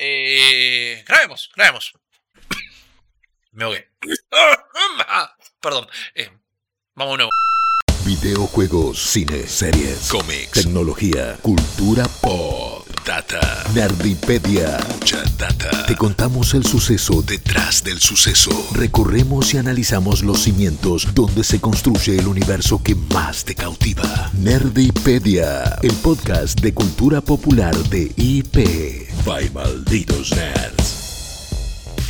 Eh, grabemos, grabemos. Me ahogué. Perdón. Eh, vamos de nuevo. Videojuegos, cine, series, Cómics. tecnología, cultura pop, Data. Nerdipedia. Mucha data. Te contamos el suceso, Detrás del suceso. recorremos y analizamos los cimientos donde se construye el universo que más te cautiva. Nerdipedia, el podcast de cultura popular de IP. By malditos nerds.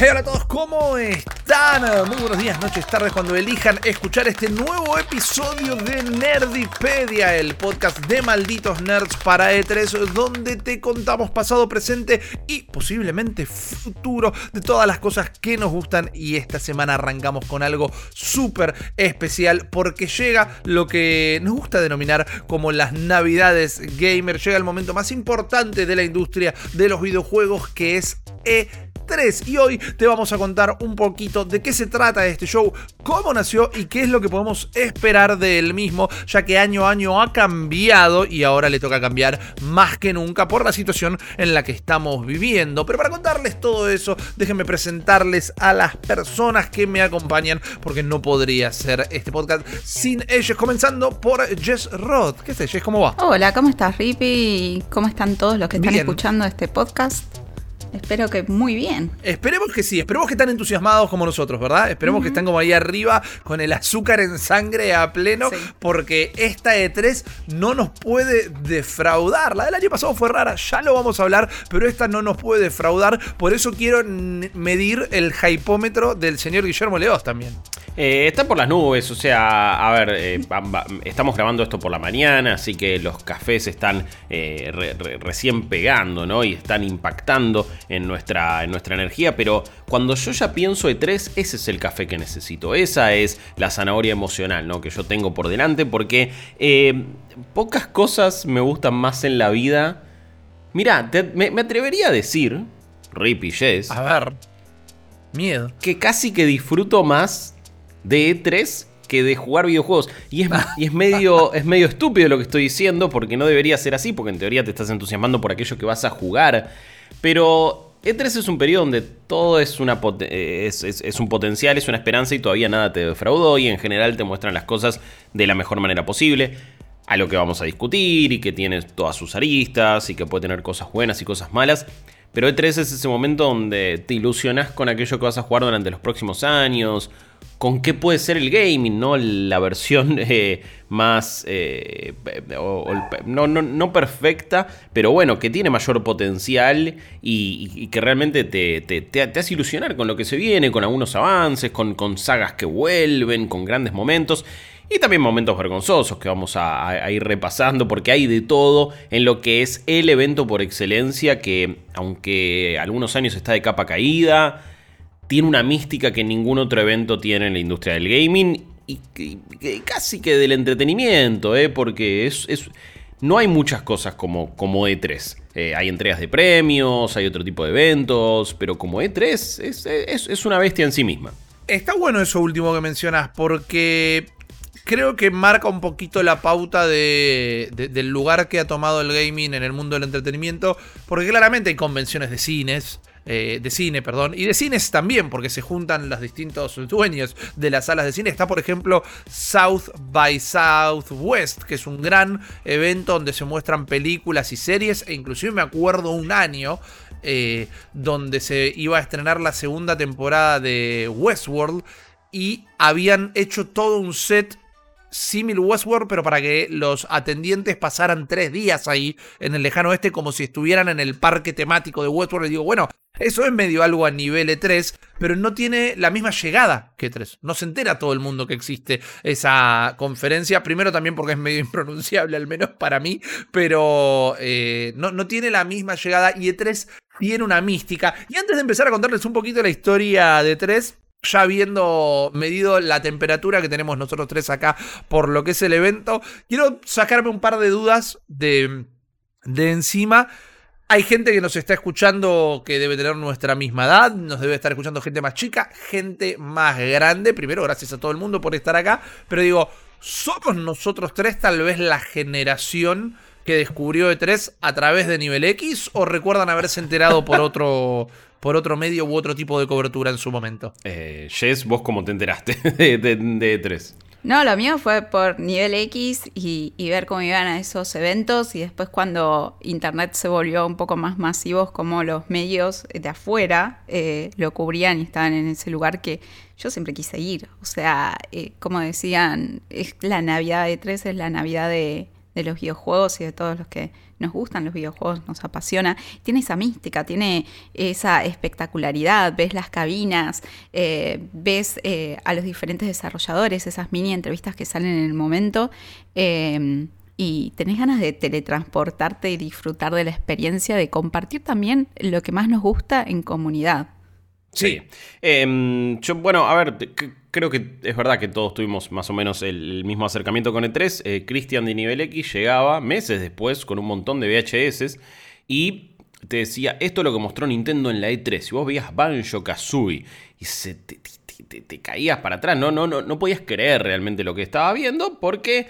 Hey, hola a todos, ¿cómo están? Muy buenos días, noches, tardes, cuando elijan escuchar este nuevo episodio de Nerdipedia, el podcast de malditos nerds para E3, donde te contamos pasado, presente y posiblemente futuro de todas las cosas que nos gustan. Y esta semana arrancamos con algo súper especial, porque llega lo que nos gusta denominar como las Navidades Gamer. Llega el momento más importante de la industria de los videojuegos, que es E3. 3 y hoy te vamos a contar un poquito de qué se trata este show, cómo nació y qué es lo que podemos esperar del mismo, ya que año a año ha cambiado y ahora le toca cambiar más que nunca por la situación en la que estamos viviendo. Pero para contarles todo eso, déjenme presentarles a las personas que me acompañan, porque no podría ser este podcast sin ellos, comenzando por Jess Roth. ¿Qué es Jess? ¿Cómo va? Hola, ¿cómo estás, Rippy? ¿Y ¿Cómo están todos los que están Bien. escuchando este podcast? Espero que muy bien. Esperemos que sí, esperemos que están entusiasmados como nosotros, ¿verdad? Esperemos que están como ahí arriba con el azúcar en sangre a pleno, Sí. porque esta E3 no nos puede defraudar. La del año pasado fue rara, ya lo vamos a hablar, pero esta no nos puede defraudar. Por eso quiero medir el hypómetro del señor Guillermo Leos también. Eh, está por las nubes, o sea, a ver, eh, estamos grabando esto por la mañana, así que los cafés están eh, re- re- recién pegando, ¿no? Y están impactando en nuestra, en nuestra energía, pero cuando yo ya pienso E3, ese es el café que necesito, esa es la zanahoria emocional, ¿no? Que yo tengo por delante, porque eh, pocas cosas me gustan más en la vida. Mira, me, me atrevería a decir, Rip y Jess, A ver, miedo. que casi que disfruto más de E3 que de jugar videojuegos. Y es, y es, medio, es medio estúpido lo que estoy diciendo, porque no debería ser así, porque en teoría te estás entusiasmando por aquello que vas a jugar. Pero E3 es un periodo donde todo es, una eh, es un potencial, es una esperanza y todavía nada te defraudó y en general te muestran las cosas de la mejor manera posible. A lo que vamos a discutir y que tiene todas sus aristas y que puede tener cosas buenas y cosas malas. Pero E3 es ese momento donde te ilusionas con aquello que vas a jugar durante los próximos años, con qué puede ser el gaming, ¿no? La versión eh, más... eh, no, no, no perfecta, pero bueno, que tiene mayor potencial y que realmente te, te- te- te hace ilusionar con lo que se viene, con algunos avances, con, con sagas que vuelven, con grandes momentos. Y también momentos vergonzosos que vamos a, ir repasando porque hay de todo en lo que es el evento por excelencia que aunque algunos años está de capa caída, tiene una mística que ningún otro evento tiene en la industria del gaming y, casi que del entretenimiento, ¿eh? porque es, es- no hay muchas cosas como, como E3. Eh, hay entregas de premios, hay otro tipo de eventos, pero como E3 es, es- es una bestia en sí misma. Está bueno eso último que mencionas, porque creo que marca un poquito la pauta de- de- del lugar que ha tomado el gaming en el mundo del entretenimiento, porque claramente hay convenciones de cines. eh, de cine, perdón, y de cines también, porque se juntan los distintos dueños de las salas de cine. Está, por ejemplo, South by Southwest, que es un gran evento donde se muestran películas y series, e inclusive me acuerdo un año eh, donde se iba a estrenar la segunda temporada de Westworld y habían hecho todo un set símil Westworld, pero para que los atendientes pasaran tres días ahí en el lejano oeste como si estuvieran en el parque temático de Westworld. Y digo, bueno, eso es medio algo a nivel E3, pero no tiene la misma llegada que E3. No se entera todo el mundo que existe esa conferencia. Primero también porque es medio impronunciable, al menos para mí, pero eh, no, no tiene la misma llegada y E3 tiene una mística. Y antes de empezar a contarles un poquito la historia de E3, ya habiendo medido la temperatura que tenemos nosotros tres acá por lo que es el evento, quiero sacarme un par de dudas de, de encima. Hay gente que nos está escuchando que debe tener nuestra misma edad, nos debe estar escuchando gente más chica, gente más grande. Primero, gracias a todo el mundo por estar acá, pero digo, somos nosotros tres tal vez la generación que descubrió E3 a través de nivel X o recuerdan haberse enterado por otro, por otro medio u otro tipo de cobertura en su momento? Eh, Jess, ¿vos cómo te enteraste de, de, de E3? No, lo mío fue por nivel X y, y, ver cómo iban a esos eventos y después cuando Internet se volvió un poco más masivos, como los medios de afuera eh, lo cubrían y estaban en ese lugar que yo siempre quise ir. O sea, eh, como decían, es la Navidad de 3 es la Navidad de, de los videojuegos y de todos los que nos gustan los videojuegos, nos apasiona. Tiene esa mística, tiene esa espectacularidad, ves las cabinas, eh, ves eh, a los diferentes desarrolladores, esas mini entrevistas que salen en el momento. Eh, y tenés ganas de teletransportarte y disfrutar de la experiencia, de compartir también lo que más nos gusta en comunidad. Sí. Eh, yo, bueno, a ver, creo que es verdad que todos tuvimos más o menos el, mismo acercamiento con E3. Eh, Christian de nivel X llegaba meses después con un montón de VHS y te decía, esto es lo que mostró Nintendo en la E3. Si vos veías Banjo Kazooie y se te, te, caías para atrás, no, no, no, no podías creer realmente lo que estaba viendo porque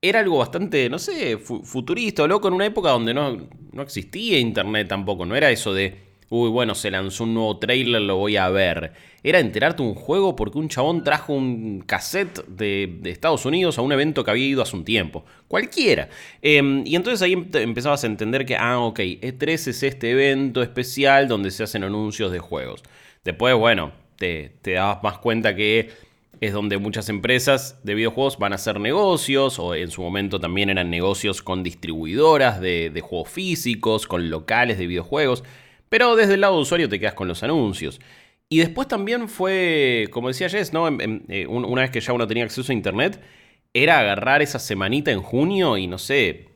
era algo bastante, no sé, futurista loco en una época donde no, no existía internet tampoco. No era eso de uy, bueno, se lanzó un nuevo trailer, lo voy a ver. Era enterarte un juego porque un chabón trajo un cassette de, Estados Unidos a un evento que había ido hace un tiempo. Cualquiera. Eh, y entonces ahí empezabas a entender que, ah, ok, E3 es este evento especial donde se hacen anuncios de juegos. Después, bueno, te, te dabas más cuenta que es donde muchas empresas de videojuegos van a hacer negocios, o en su momento también eran negocios con distribuidoras de, de juegos físicos, con locales de videojuegos. Pero desde el lado de usuario te quedas con los anuncios. Y después también fue, como decía Jess, ¿no? Eh, una vez que ya uno tenía acceso a internet, era agarrar esa semanita en junio y no sé,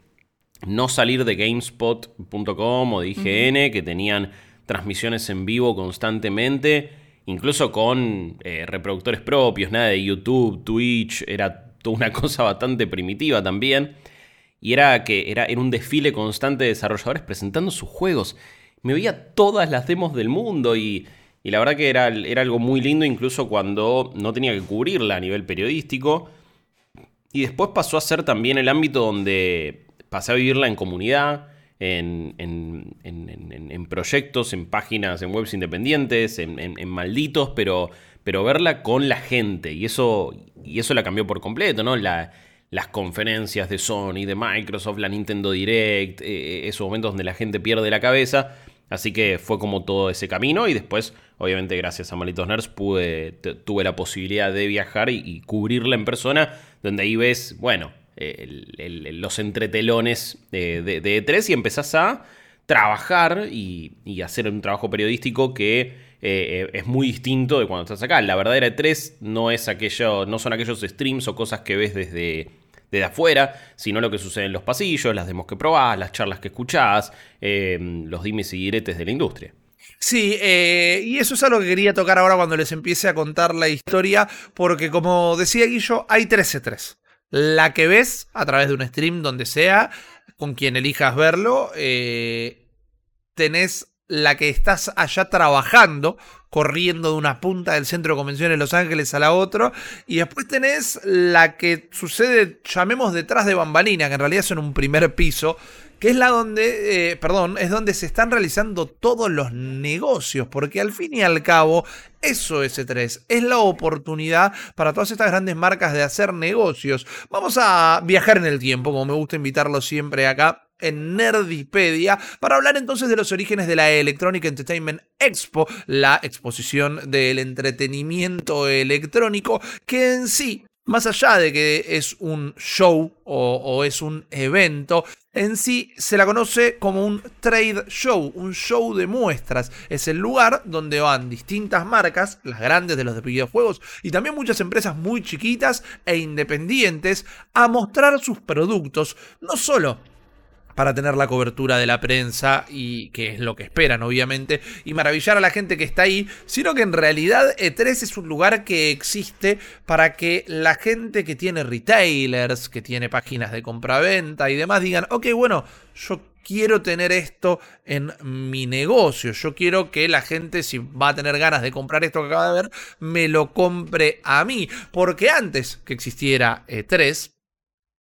no salir de GameSpot.com o de IGN, que tenían transmisiones en vivo constantemente, incluso con eh, reproductores propios, nada de YouTube, Twitch, era toda una cosa bastante primitiva también. Y era que era, era un desfile constante de desarrolladores presentando sus juegos me veía todas las demos del mundo y, y la verdad que era, era, algo muy lindo incluso cuando no tenía que cubrirla a nivel periodístico. Y después pasó a ser también el ámbito donde pasé a vivirla en comunidad, en, en, en, proyectos, en páginas, en webs independientes, en, malditos, pero, pero verla con la gente. Y eso, y eso la cambió por completo, ¿no? La, las conferencias de Sony, de Microsoft, la Nintendo Direct, eh, esos momentos donde la gente pierde la cabeza. Así que fue como todo ese camino y después, obviamente gracias a Malitos Nerds, pude, tuve la posibilidad de viajar y, cubrirla en persona, donde ahí ves, bueno, los entretelones de, de, E3 y empezás a trabajar y, hacer un trabajo periodístico que eh, es muy distinto de cuando estás acá. La verdadera E3 no, es aquello, no son aquellos streams o cosas que ves desde desde afuera, sino lo que sucede en los pasillos, las demos que probás, las charlas que escuchás, eh, los dimes y diretes de la industria. Sí, eh, y eso es algo que quería tocar ahora cuando les empiece a contar la historia, porque como decía Guillo, hay 13-3. La que ves a través de un stream, donde sea, con quien elijas verlo, eh, tenés la que estás allá trabajando, corriendo de una punta del centro de convenciones de Los Ángeles a la otra, y después tenés la que sucede, llamemos detrás de bambalina, que en realidad es en un primer piso, que es la donde, eh, perdón, es donde se están realizando todos los negocios, porque al fin y al cabo, eso es E3, es la oportunidad para todas estas grandes marcas de hacer negocios. Vamos a viajar en el tiempo, como me gusta invitarlo siempre acá en Nerdipedia para hablar entonces de los orígenes de la Electronic Entertainment Expo, la exposición del entretenimiento electrónico que en sí más allá de que es un show o, es un evento, en sí se la conoce como un trade show, un show de muestras. Es el lugar donde van distintas marcas, las grandes de los de videojuegos y también muchas empresas muy chiquitas e independientes, a mostrar sus productos, no solo para tener la cobertura de la prensa y que es lo que esperan obviamente y maravillar a la gente que está ahí, sino que en realidad E3 es un lugar que existe para que la gente que tiene retailers, que tiene páginas de compraventa y demás digan, ok, bueno, yo quiero tener esto en mi negocio. Yo quiero que la gente, si va a tener ganas de comprar esto que acaba de ver, me lo compre a mí. Porque antes que existiera E3,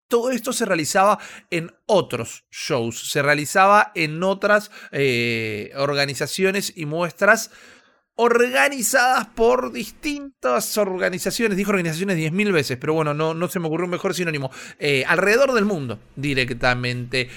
todo esto se realizaba en otros shows, se realizaba en otras eh, organizaciones y muestras organizadas por distintas organizaciones. Dijo organizaciones 10.000 veces, pero bueno, no, no se me ocurrió un mejor sinónimo. Eh, alrededor del mundo, directamente.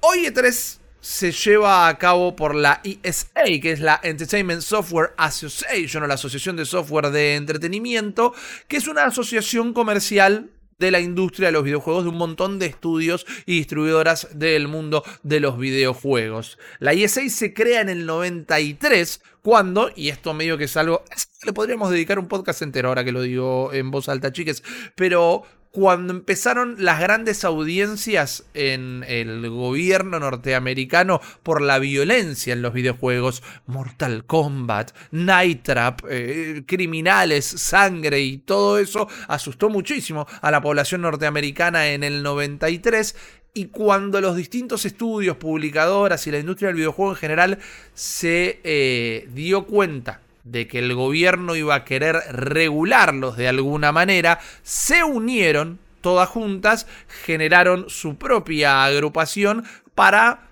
Hoy E3 se lleva a cabo por la ESA, que es la Entertainment Software Association, o la Asociación de Software de Entretenimiento, que es una asociación comercial de la industria de los videojuegos de un montón de estudios y distribuidoras del mundo de los videojuegos. La ESA se crea en el 93 cuando, y esto medio que es algo, le podríamos dedicar un podcast entero ahora que lo digo en voz alta, chiques, pero cuando empezaron las grandes audiencias en el gobierno norteamericano por la violencia en los videojuegos, Mortal Kombat, Night Trap, eh, criminales, sangre y todo eso asustó muchísimo a la población norteamericana en el 93 y cuando los distintos estudios, publicadoras y la industria del videojuego en general se eh, dio cuenta de que el gobierno iba a querer regularlos de alguna manera, se unieron todas juntas, generaron su propia agrupación para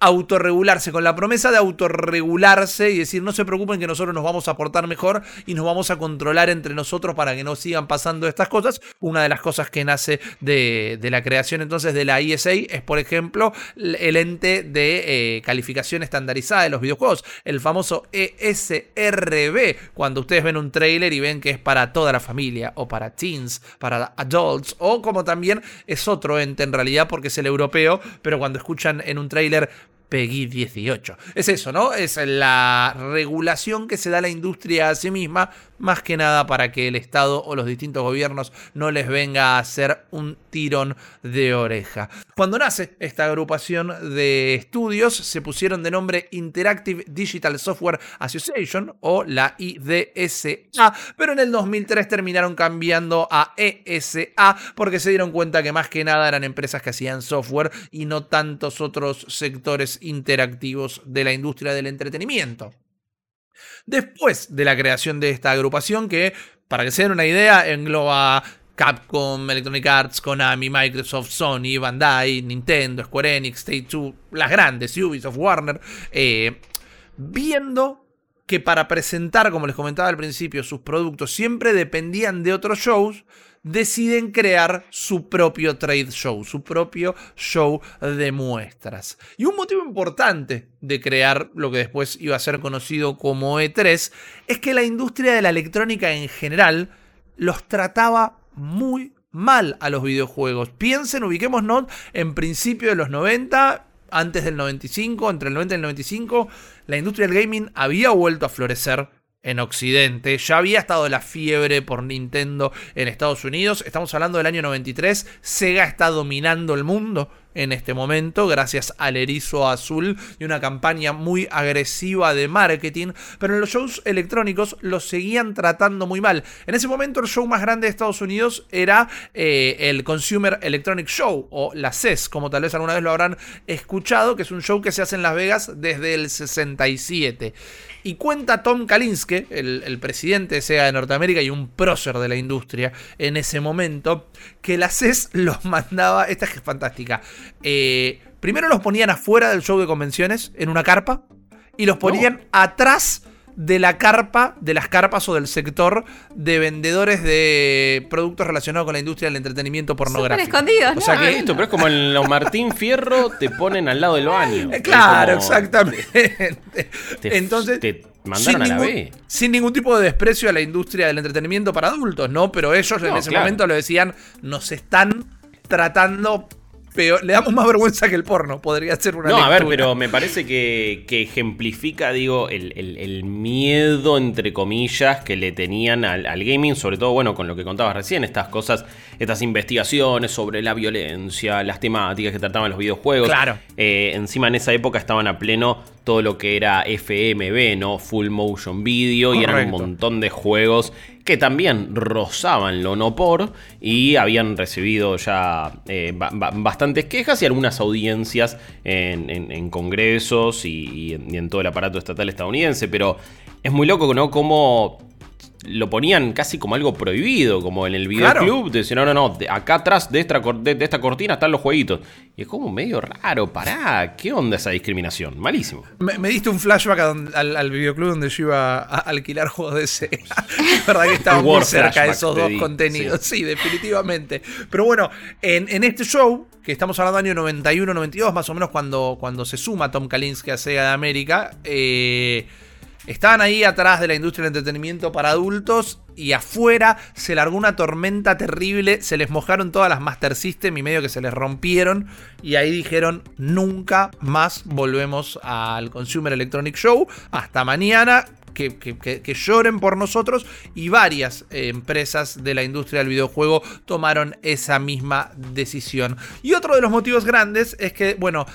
autorregularse, con la promesa de autorregularse y decir no se preocupen que nosotros nos vamos a portar mejor y nos vamos a controlar entre nosotros para que no sigan pasando estas cosas. Una de las cosas que nace de, la creación entonces de la ESA es, por ejemplo, el ente de eh, calificación estandarizada de los videojuegos, el famoso ESRB, cuando ustedes ven un trailer y ven que es para toda la familia o para teens, para adults o como también es otro ente en realidad porque es el europeo, pero cuando escuchan en un trailer PEGI 18. Es eso, ¿no? Es la regulación que se da a la industria a sí misma, más que nada para que el Estado o los distintos gobiernos no les venga a hacer un tirón de oreja. Cuando nace esta agrupación de estudios, se pusieron de nombre Interactive Digital Software Association o la IDSA, pero en el 2003 terminaron cambiando a ESA porque se dieron cuenta que más que nada eran empresas que hacían software y no tantos otros sectores interactivos de la industria del entretenimiento. Después de la creación de esta agrupación, que para que se den una idea, engloba Capcom, Electronic Arts, Konami, Microsoft, Sony, Bandai, Nintendo, Square Enix, State 2, las grandes, Ubisoft, Warner, eh, viendo que para presentar, como les comentaba al principio, sus productos siempre dependían de otros shows, deciden crear su propio trade show, su propio show de muestras. Y un motivo importante de crear lo que después iba a ser conocido como E3 es que la industria de la electrónica en general los trataba muy mal a los videojuegos. Piensen, ubiquémonos en principio de los 90 antes del 95, entre el 90 y el 95, la industria del gaming había vuelto a florecer en Occidente. Ya había estado la fiebre por Nintendo en Estados Unidos. Estamos hablando del año 93. Sega está dominando el mundo en este momento, gracias al erizo azul y una campaña muy agresiva de marketing, pero en los shows electrónicos los seguían tratando muy mal. En ese momento el show más grande de Estados Unidos era eh, el Consumer Electronic Show, o la CES, como tal vez alguna vez lo habrán escuchado, que es un show que se hace en Las Vegas desde el 67. Y cuenta Tom Kalinske, el, presidente de SEGA de Norteamérica y un prócer de la industria en ese momento, que la CES los mandaba, esta es fantástica, eh, primero los ponían afuera del show de convenciones, en una carpa, y los ponían atrás de la carpa, de las carpas o del sector de vendedores de productos relacionados con la industria del entretenimiento pornográfico. escondidos, O sea que esto, pero es como en los Martín Fierro te ponen al lado del baño. Claro, como- exactamente. te- Entonces, te mandaron sin a la ningún, B. sin ningún tipo de desprecio a la industria del entretenimiento para adultos, ¿no? Pero ellos en No, ese claro. momento lo decían, nos están tratando peor, le damos más vergüenza que el porno, podría ser una No, a ver, pero me parece que, que ejemplifica, digo, el, el- el miedo, entre comillas, que le tenían al, al gaming, sobre todo, bueno, con lo que contabas recién, estas cosas, estas investigaciones sobre la violencia, las temáticas que trataban los videojuegos. Claro. Eh, encima en esa época estaban a pleno todo lo que era FMV, ¿no? Full Motion Video, y eran un montón de juegos que también rozaban lo no por y habían recibido ya eh, ba- ba- bastantes quejas y algunas audiencias en, en- congresos y, y en, y en todo el aparato estatal estadounidense. Pero es muy loco, ¿no? Como lo ponían casi como algo prohibido, como en el videoclub, te decían, no, no, no, de- acá atrás de esta, cor- de, de esta cortina están los jueguitos. Y es como medio raro, pará, ¿qué onda esa discriminación? Malísimo. Me, me diste un flashback al, al videoclub donde yo iba a alquilar juegos de. La verdad que estaba muy cerca de esos dos di, contenidos. Sí. definitivamente. Pero bueno, en, en este show, que estamos hablando del año 91-92, más o menos cuando, cuando se suma Tom Kalinske a Sega de América, eh, estaban ahí atrás de la industria del entretenimiento para adultos y afuera se largó una tormenta terrible, se les mojaron todas las Master System y medio que se les rompieron y ahí dijeron nunca más volvemos al Consumer Electronic Show, hasta mañana. Que, que- que- lloren por nosotros y varias eh, empresas de la industria del videojuego tomaron esa misma decisión. Y otro de los motivos grandes es que, bueno,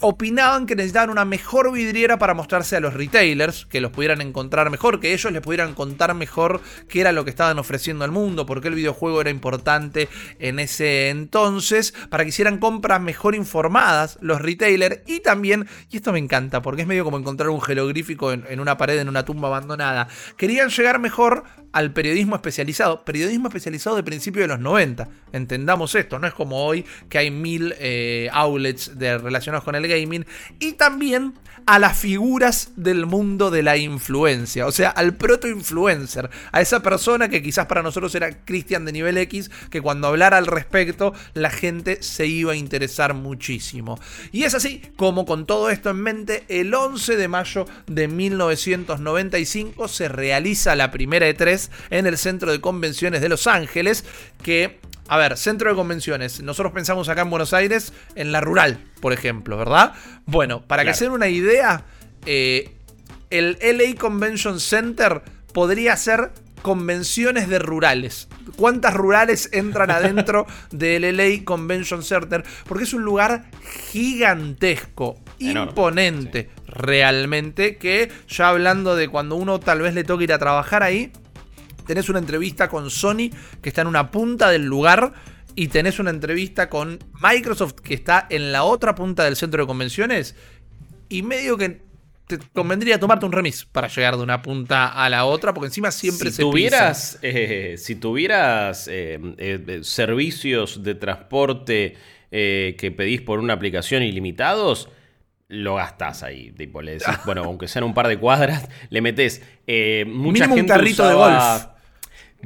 opinaban que necesitaban una mejor vidriera para mostrarse a los retailers, que los pudieran encontrar mejor, que ellos les pudieran contar mejor qué era lo que estaban ofreciendo al mundo, por qué el videojuego era importante en ese entonces, para que hicieran compras mejor informadas los retailers. Y también, y esto me encanta, porque es medio como encontrar un jeroglífico en, una pared en una tumba abandonada, querían llegar mejor al periodismo especializado, periodismo especializado de principio de los 90, entendamos esto, no es como hoy que hay mil eh, outlets de, relacionados con el gaming, y también a las figuras del mundo de la influencia, o sea, al proto-influencer, a esa persona que quizás para nosotros era Cristian de nivel X, que cuando hablara al respecto la gente se iba a interesar muchísimo. Y es así como con todo esto en mente, el 11 de mayo de 1995 se realiza la primera E3 en el Centro de Convenciones de Los Ángeles, que a ver, centro de convenciones. Nosotros pensamos acá en Buenos Aires, en la rural, por ejemplo, ¿verdad? Bueno, para que se den una idea, eh, el LA Convention Center podría ser convenciones de rurales. ¿Cuántas rurales entran adentro del LA Convention Center? Porque es un lugar gigantesco, Enorme, imponente, realmente, que ya hablando de cuando uno tal vez le toque ir a trabajar ahí, tenés una entrevista con Sony que está en una punta del lugar y tenés una entrevista con Microsoft que está en la otra punta del centro de convenciones y medio que te convendría tomarte un remis para llegar de una punta a la otra porque encima siempre si se tuvieras, eh, si tuvieras eh, eh, servicios de transporte que pedís por una aplicación ilimitados, lo gastás ahí. Tipo, le decís, bueno, aunque sean un par de cuadras, le metés. eh, mucha Mínimo un gente carrito de golf.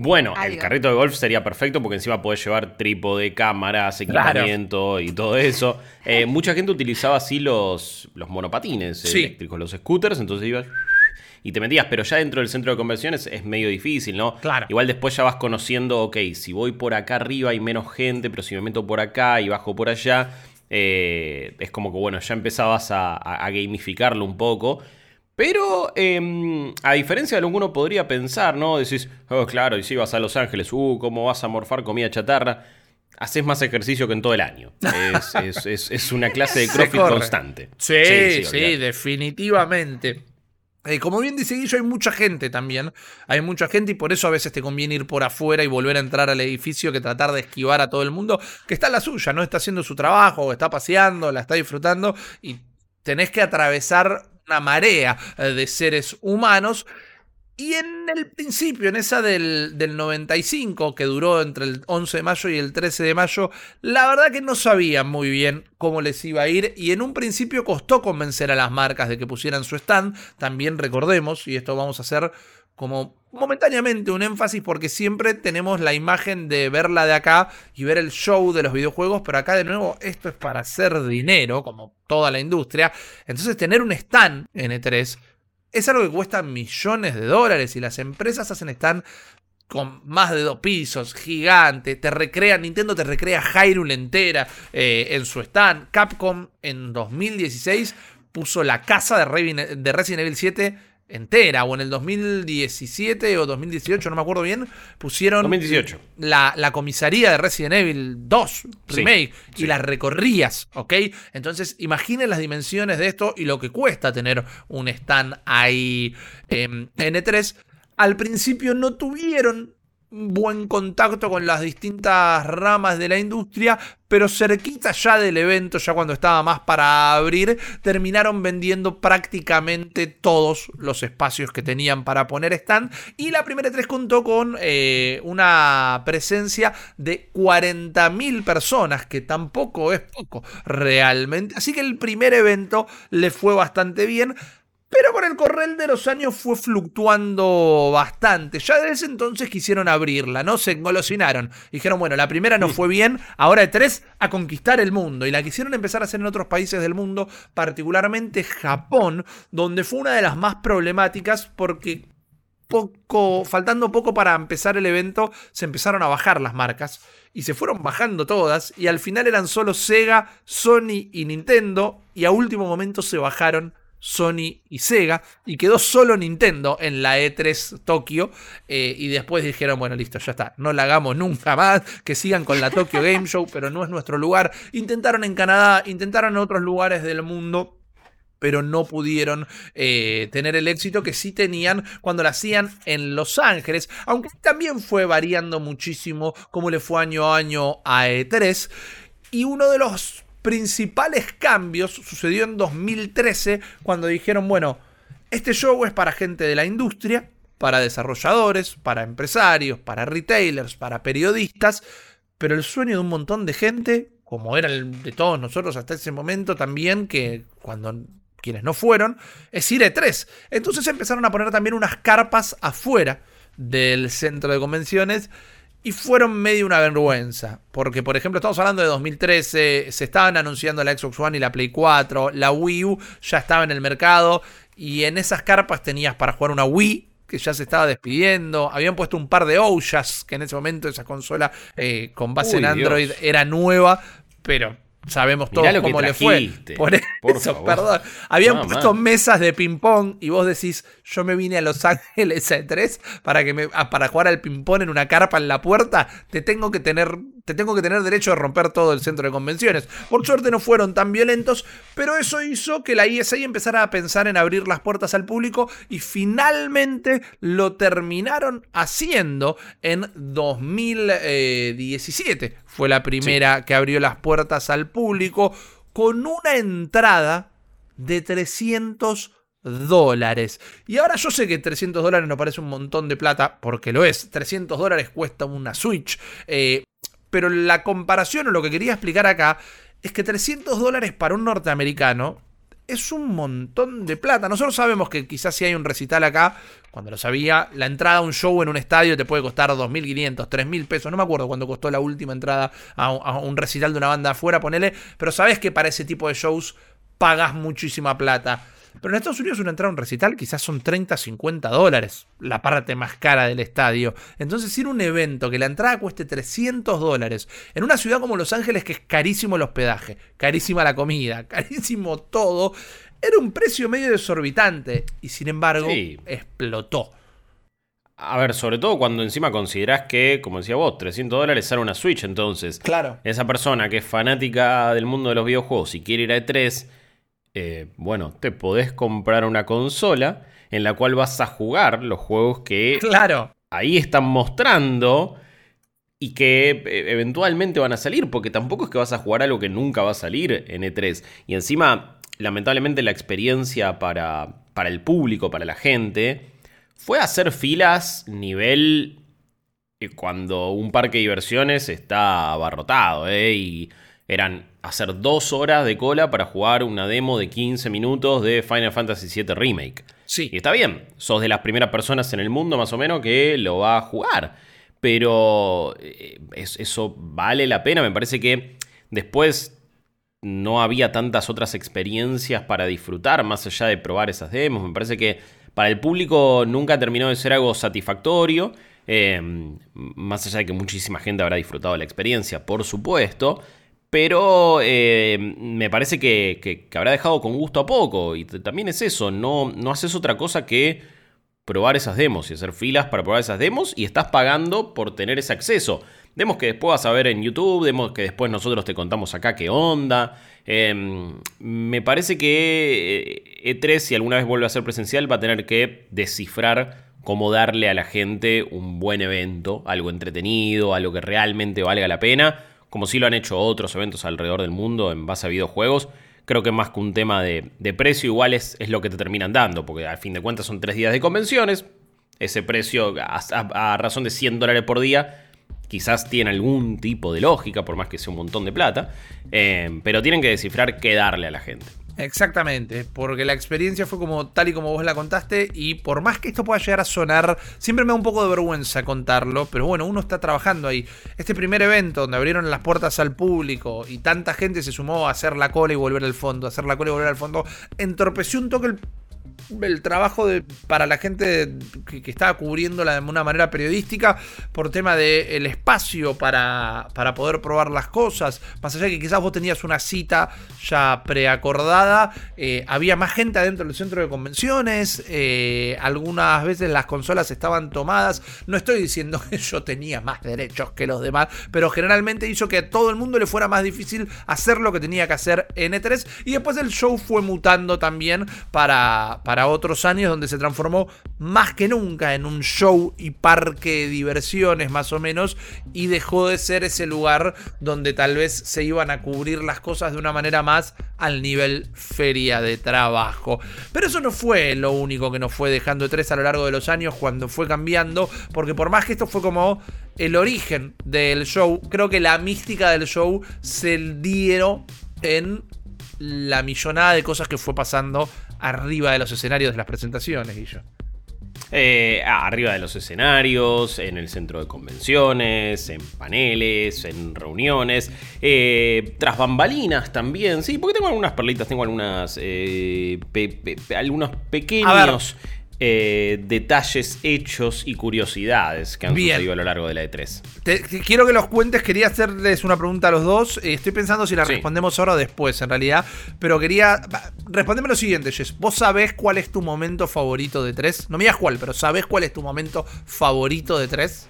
Bueno, el carrito de golf sería perfecto porque encima podés llevar trípode, cámaras, Claro. equipamiento y todo eso. Eh, mucha gente utilizaba así los, los monopatines Sí. eléctricos, los scooters, entonces ibas y te metías, pero ya dentro del centro de convenciones es medio difícil, ¿no? Claro. Igual después ya vas conociendo, ok, si voy por acá arriba hay menos gente, pero si me meto por acá y bajo por allá, eh, es como que, bueno, ya empezabas a, a- a gamificarlo un poco. Pero, eh, a diferencia de lo que uno podría pensar, ¿no? Decís, oh, claro, y si vas a Los Ángeles, uh, ¿cómo vas a morfar comida chatarra? Haces más ejercicio que en todo el año. Es, es- es- es una clase de crossfit constante. Sí, sí, definitivamente. Eh, como bien dice Guillo, hay mucha gente también. Hay mucha gente y por eso a veces te conviene ir por afuera y volver a entrar al edificio que tratar de esquivar a todo el mundo que está en la suya, no está haciendo su trabajo, está paseando, la está disfrutando y tenés que atravesar una marea eh, de seres humanos. Y en el principio, en esa del, del 95, que duró entre el 11 de mayo y el 13 de mayo, la verdad que no sabían muy bien cómo les iba a ir y en un principio costó convencer a las marcas de que pusieran su stand. También recordemos, y esto vamos a hacer como momentáneamente un énfasis porque siempre tenemos la imagen de verla de acá y ver el show de los videojuegos, pero acá de nuevo esto es para hacer dinero, como toda la industria. Entonces tener un stand en E3 es algo que cuesta millones de dólares y las empresas hacen stand con más de dos pisos, gigante, te recrea, Nintendo te recrea Hyrule entera eh, en su stand. Capcom en 2016 puso la casa de, Resident Evil 7 entera, o en el 2017 o 2018, no me acuerdo bien, pusieron 2018. la, la comisaría de Resident Evil 2 Sí, Remake y sí. las recorrías, ¿ok? Entonces imaginen las dimensiones de esto y lo que cuesta tener un stand ahí em, en E3. Al principio no tuvieron buen contacto con las distintas ramas de la industria, pero cerquita ya del evento, ya cuando estaba más para abrir, terminaron vendiendo prácticamente todos los espacios que tenían para poner stand. Y la primera 3 contó con eh, una presencia de 40.000 personas, que tampoco es poco realmente. Así que el primer evento le fue bastante bien. Pero con el correr de los años fue fluctuando bastante. Ya desde ese entonces quisieron abrirla, ¿no? Se engolosinaron. Dijeron, bueno, la primera no fue bien, ahora de tres, a conquistar el mundo. Y la quisieron empezar a hacer en otros países del mundo, particularmente Japón, donde fue una de las más problemáticas porque poco, faltando poco para empezar el evento, se empezaron a bajar las marcas y se fueron bajando todas y al final eran solo Sega, Sony y Nintendo y a último momento se bajaron Sony y Sega, y quedó solo Nintendo en la E3 Tokio, eh, y después dijeron, bueno, listo, ya está, no la hagamos nunca más, que sigan con la Tokyo Game Show, pero no es nuestro lugar. Intentaron en Canadá, intentaron en otros lugares del mundo pero no pudieron eh, tener el éxito que sí tenían cuando la hacían en Los Ángeles, aunque también fue variando muchísimo como le fue año a año a E3. Y uno de los principales cambios sucedió en 2013 cuando dijeron, bueno, este show es para gente de la industria, para desarrolladores, para empresarios, para retailers, para periodistas, pero el sueño de un montón de gente, como era el de todos nosotros hasta ese momento también, que cuando quienes no fueron, es ir a E3. Entonces empezaron a poner también unas carpas afuera del centro de convenciones y fueron medio una vergüenza. Porque, por ejemplo, estamos hablando de 2013, se estaban anunciando la Xbox One y la Play 4, la Wii U ya estaba en el mercado, y en esas carpas tenías para jugar una Wii, que ya se estaba despidiendo. Habían puesto un par de Ouya's, que en ese momento esa consola eh, con base en Android era nueva, pero Sabemos todos cómo le fue. Por eso, perdón. Habían puesto mesas de ping-pong y vos decís, yo me vine a Los Ángeles a 3 para, que me, para jugar al ping-pong en una carpa en la puerta. Te tengo que tener te tengo que tener derecho a romper todo el centro de convenciones. Por suerte no fueron tan violentos, pero eso hizo que la ESA empezara a pensar en abrir las puertas al público y finalmente lo terminaron haciendo en 2017. Fue la primera que abrió las puertas al público con una entrada de 300 dólares. Y ahora yo sé que 300 dólares no parece un montón de plata, porque lo es. 300 dólares cuesta una Switch. Eh, pero la comparación o lo que quería explicar acá es que 300 dólares para un norteamericano es un montón de plata. Nosotros sabemos que quizás si hay un recital acá, cuando lo sabía, la entrada a un show en un estadio te puede costar 2.500, 3.000 pesos. No me acuerdo cuándo costó la última entrada a un recital de una banda afuera, ponele. Pero sabes que para ese tipo de shows pagas muchísima plata. Pero en Estados Unidos una entrada a un recital quizás son 30, 50 dólares, la parte más cara del estadio. Entonces ir a un evento que la entrada cueste 300 dólares, en una ciudad como Los Ángeles que es carísimo el hospedaje, carísima la comida, carísimo todo, era un precio medio desorbitante y sin embargo explotó. A ver, sobre todo cuando encima considerás que, como decía vos, 300 dólares sale una Switch, entonces. Claro. Esa persona que es fanática del mundo de los videojuegos y quiere ir a E3 eh, bueno, te podés comprar una consola en la cual vas a jugar los juegos que claro. ahí están mostrando y que eh, eventualmente van a salir, porque tampoco es que vas a jugar algo que nunca va a salir en E3. Y encima, lamentablemente la experiencia para, para el público, para la gente, fue hacer filas nivel eh, cuando un parque de diversiones está abarrotado, ¿eh? Y eran hacer dos horas de cola para jugar una demo de 15 minutos de Final Fantasy VII Remake. Sí. Y está bien, sos de las primeras personas en el mundo más o menos que lo va a jugar. Pero eh, eso vale la pena. Me parece que después no había tantas otras experiencias para disfrutar más allá de probar esas demos. Me parece que para el público nunca terminó de ser algo satisfactorio. Eh, más allá de que muchísima gente habrá disfrutado de la experiencia, por supuesto. Pero eh, me parece que, habrá dejado con gusto a poco. Y también es eso, no, no haces otra cosa que probar esas demos y hacer filas para probar esas demos y estás pagando por tener ese acceso. Demos que después vas a ver en YouTube, demos que después nosotros te contamos acá qué onda. Em, me parece que E3, eh, e si alguna vez vuelve a ser presencial, va a tener que descifrar cómo darle a la gente un buen evento, algo entretenido, algo que realmente valga la pena, como si lo han hecho otros eventos alrededor del mundo en base a videojuegos. Creo que más que un tema de, precio, igual es, es, lo que te terminan dando, porque al fin de cuentas son tres días de convenciones. Ese precio, a, razón de 100 dólares por día, quizás tiene algún tipo de lógica, por más que sea un montón de plata, eh, pero tienen que descifrar qué darle a la gente. Exactamente, porque la experiencia fue como tal y como vos la contaste y por más que esto pueda llegar a sonar, siempre me da un poco de vergüenza contarlo, pero bueno, uno está trabajando ahí. Este primer evento donde abrieron las puertas al público y tanta gente se sumó a hacer la cola y volver al fondo, hacer la cola y volver al fondo, entorpeció un toque el el trabajo de, para la gente que, estaba cubriéndola de una manera periodística por tema del el espacio para, para poder probar las cosas. Más allá de que quizás vos tenías una cita ya preacordada, eh, había más gente adentro del centro de convenciones, eh, algunas veces las consolas estaban tomadas. No estoy diciendo que yo tenía más derechos que los demás, pero generalmente hizo que a todo el mundo le fuera más difícil hacer lo que tenía que hacer en E3 y después el show fue mutando también para otros años donde se transformó más que nunca en un show y parque de diversiones más o menos y dejó de ser ese lugar donde tal vez se iban a cubrir las cosas de una manera más al nivel feria de trabajo. Pero eso no fue lo único que nos fue dejando tres a lo largo de los años cuando fue cambiando, porque por más que esto fue como el origen del show, creo que la mística del show se dieron en la millonada de cosas que fue pasando arriba de los escenarios de las presentaciones, Guillo. Eh, arriba de los escenarios, en el centro de convenciones, en paneles, en reuniones, eh, tras bambalinas también, sí, porque tengo algunas perlitas, tengo algunas, eh, algunos pequeños eh, detalles, hechos y curiosidades que han sucedido a lo largo de la E3. quiero que los cuentes, quería hacerles una pregunta a los dos. Eh, estoy pensando si la respondemos ahora o después, en realidad. Pero quería. Respondeme lo siguiente, Jess. ¿Vos sabés cuál es tu momento favorito de 3? No me digas cuál, pero ¿sabés cuál es tu momento favorito de 3?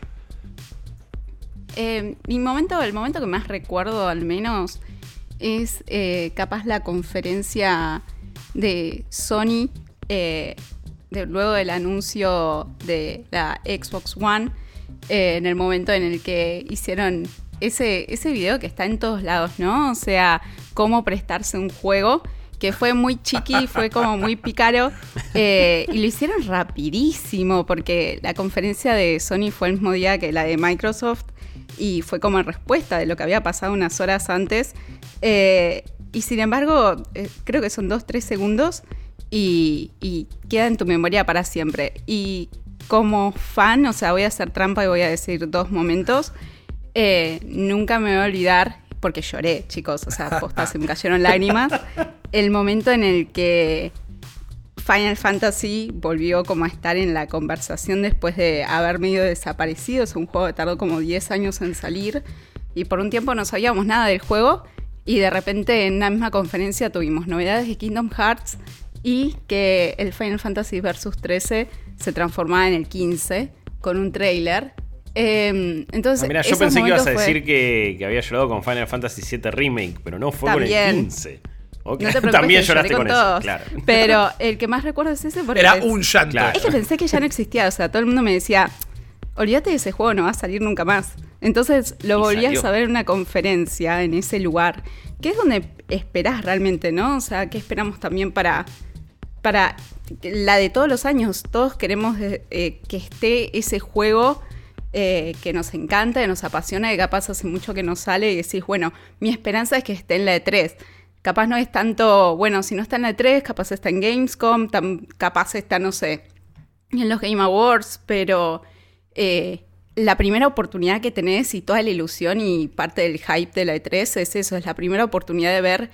Eh, mi momento, el momento que más recuerdo al menos es capaz la conferencia de Sony luego del anuncio de la Xbox One, eh, en el momento en el que hicieron ese, ese video que está en todos lados, ¿no? O sea, cómo prestarse un juego que fue muy chiqui, fue como muy pícaro, eh, y lo hicieron rapidísimo, porque la conferencia de Sony fue el mismo día que la de Microsoft, y fue como en respuesta de lo que había pasado unas horas antes. Eh, y sin embargo, creo que son dos, tres segundos, y, queda en tu memoria para siempre. Y como fan, o sea, voy a hacer trampa y voy a decir dos momentos. Eh, nunca me voy a olvidar, porque lloré, chicos, o sea, postas se me cayeron lágrimas, el momento en el que Final Fantasy volvió como a estar en la conversación después de haber medio desaparecido. Es un juego que tardó como 10 años en salir y por un tiempo no sabíamos nada del juego y de repente en la misma conferencia tuvimos novedades de Kingdom Hearts, y que el Final Fantasy Versus 13 se transformaba en el 15 con un trailer. Em, entonces, ah, mira, yo pensé que ibas a decir que, había llorado con Final Fantasy 7 Remake, pero no fue con el 15. También lloraste con, eso, claro. Pero el que más recuerdo es ese porque era un llanto. Es que pensé que ya no existía, o sea, todo el mundo me decía, olvídate de ese juego, no va a salir nunca más. Entonces lo volví a saber en una conferencia en ese lugar, que es donde esperás realmente, ¿no? O sea, ¿qué esperamos también para para la de todos los años. Todos queremos eh, que esté ese juego eh, que nos encanta, que nos apasiona, que capaz hace mucho que nos sale y decís, bueno, mi esperanza es que esté en la de 3. Capaz no es tanto, bueno, si no está en la de 3, capaz está en Gamescom, capaz está, no sé, en los Game Awards, pero eh, la primera oportunidad que tenés y toda la ilusión y parte del hype de la E3 es eso, es la primera oportunidad de ver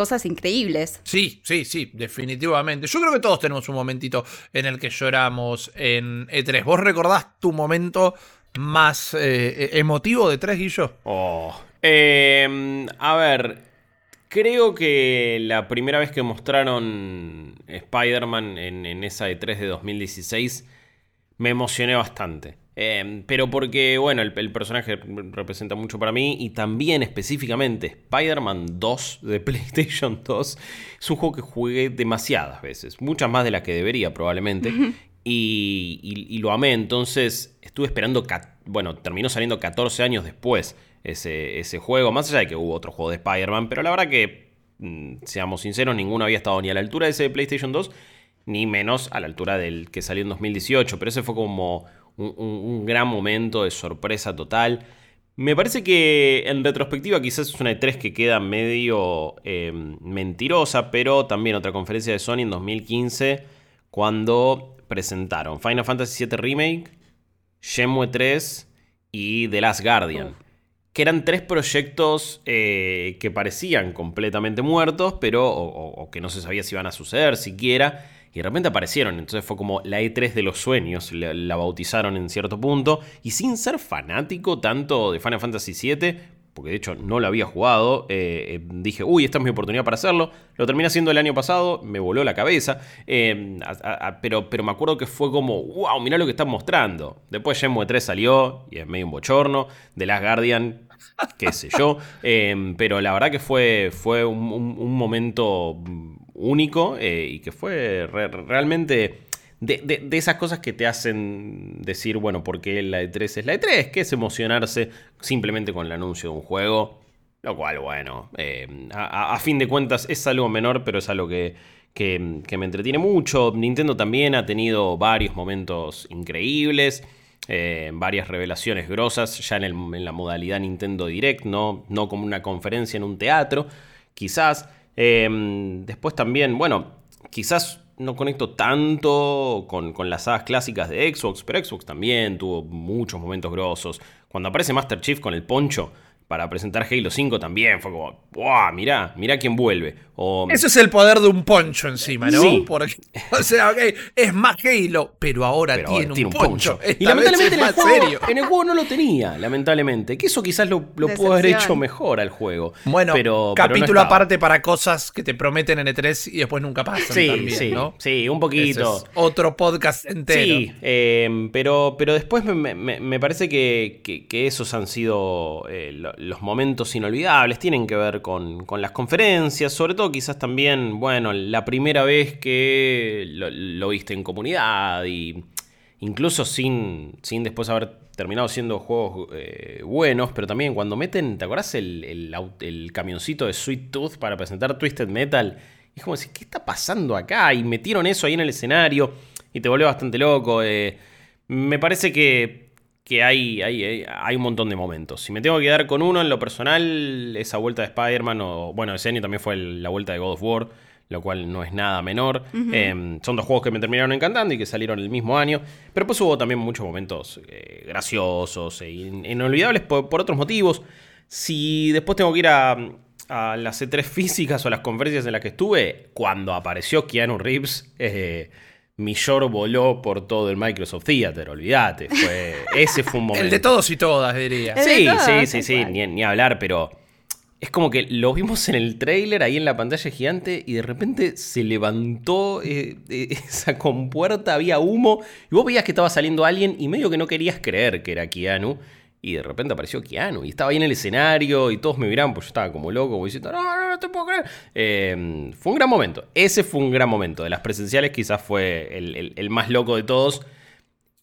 cosas increíbles. Sí, sí, sí, definitivamente. Yo creo que todos tenemos un momentito en el que lloramos en E3. ¿Vos recordás tu momento más eh, emotivo de 3, Guillo? Oh. Em, a ver, creo que la primera vez que mostraron Spider-Man en, en esa E3 de 2016 me emocioné bastante. Em, pero porque, bueno, el, personaje representa mucho para mí y también específicamente Spider-Man 2 de PlayStation 2 es un juego que jugué demasiadas veces, muchas más de las que debería probablemente. y, y- y lo amé. Entonces estuve esperando, bueno, terminó saliendo 14 años después ese, ese juego, más allá de que hubo otro juego de Spider-Man, pero la verdad que, mm, seamos sinceros, ninguno había estado ni a la altura de ese de PlayStation 2, ni menos a la altura del que salió en 2018, pero ese fue como un, gran momento de sorpresa total. Me parece que en retrospectiva quizás es una E3 que queda medio eh, mentirosa, pero también otra conferencia de Sony en 2015 cuando presentaron Final Fantasy VII Remake, Shenmue 3 y The Last Guardian. Que eran tres proyectos eh, que parecían completamente muertos, pero. O que no se sabía si iban a suceder siquiera. Y de repente aparecieron. Entonces fue como la E3 de los sueños. La, bautizaron en cierto punto. Y sin ser fanático tanto de Final Fantasy VII. Porque de hecho no lo había jugado. eh, eh, dije, uy, esta es mi oportunidad para hacerlo. Lo terminé haciendo el año pasado. Me voló la cabeza. eh, pero, pero me acuerdo que fue como, wow, mirá lo que están mostrando. Después Shenmue 3 salió. Y es medio un bochorno. The Last Guardian qué sé yo. Pero la verdad que fue, fue un, momento único eh, y que fue re- realmente de, de- esas cosas que te hacen decir, bueno, ¿por qué la E3 es la E3? Que es emocionarse simplemente con el anuncio de un juego. Lo cual, bueno, eh, a, fin de cuentas es algo menor, pero es algo que, que- que me entretiene mucho. Nintendo también ha tenido varios momentos increíbles, eh, varias revelaciones grosas, ya en, el- en la modalidad Nintendo Direct, ¿no? no como una conferencia en un teatro, quizás. Eh, después también, bueno, quizás no conecto tanto con, con las sagas clásicas de Xbox, pero Xbox también tuvo muchos momentos grosos. Cuando aparece Master Chief con el poncho para presentar Halo 5 también fue como, ¡wow! Mirá, mirá quién vuelve. O, Eso es el poder de un poncho encima, ¿no? Sí. Porque, o sea, ok, es más Halo, pero ahora, pero tiene, ahora un tiene un poncho. Y lamentablemente en el, juego, serio. en el juego no lo tenía, lamentablemente. Que eso quizás lo, lo pudo haber hecho mejor al juego. Bueno, pero, pero no capítulo aparte para cosas que te prometen en E3 y después nunca pasan Sí, también, sí, ¿no? sí, un poquito. es otro podcast entero. Sí, eh, pero, pero después me, me- me parece que, que- que esos han sido eh, los momentos inolvidables. Tienen que ver con, con las conferencias, sobre todo quizás también, bueno, la primera vez que lo, viste en comunidad y incluso sin, sin después haber terminado siendo juegos eh, buenos, pero también cuando meten, ¿te acordás el, el camioncito de Sweet Tooth para presentar Twisted Metal? Y es como decir, ¿qué está pasando acá? Y metieron eso ahí en el escenario y te volvió bastante loco. eh. me parece que, que hay, hay, hay- un montón de momentos. Si me tengo que quedar con uno en lo personal, esa vuelta de Spider-Man, o bueno, ese año también fue el- la vuelta de God of War, lo cual no es nada menor. Eh, son dos juegos que me terminaron encantando y que salieron el mismo año. Pero pues hubo también muchos momentos eh, graciosos e in- inolvidables por, por otros motivos. Si después tengo que ir a, a las E3 físicas o a las conferencias en las que estuve, cuando apareció Keanu Reeves, eh, mi short voló por todo el Microsoft Theater, olvídate. Fue, ese fue un momento. El de todos y todas, diría. Sí, sí, sí, sí, ni hablar, pero es como que lo vimos en el trailer ahí en la pantalla gigante y de repente se levantó eh, eh, esa compuerta, había humo y vos veías que estaba saliendo alguien y medio que no querías creer que era Keanu. Y de repente apareció Keanu y estaba ahí en el escenario y todos me miraban, pues yo estaba como loco, como diciendo, no, no, no te puedo creer. Eh, fue un gran momento, ese fue un gran momento. De las presenciales quizás fue el, el- el más loco de todos.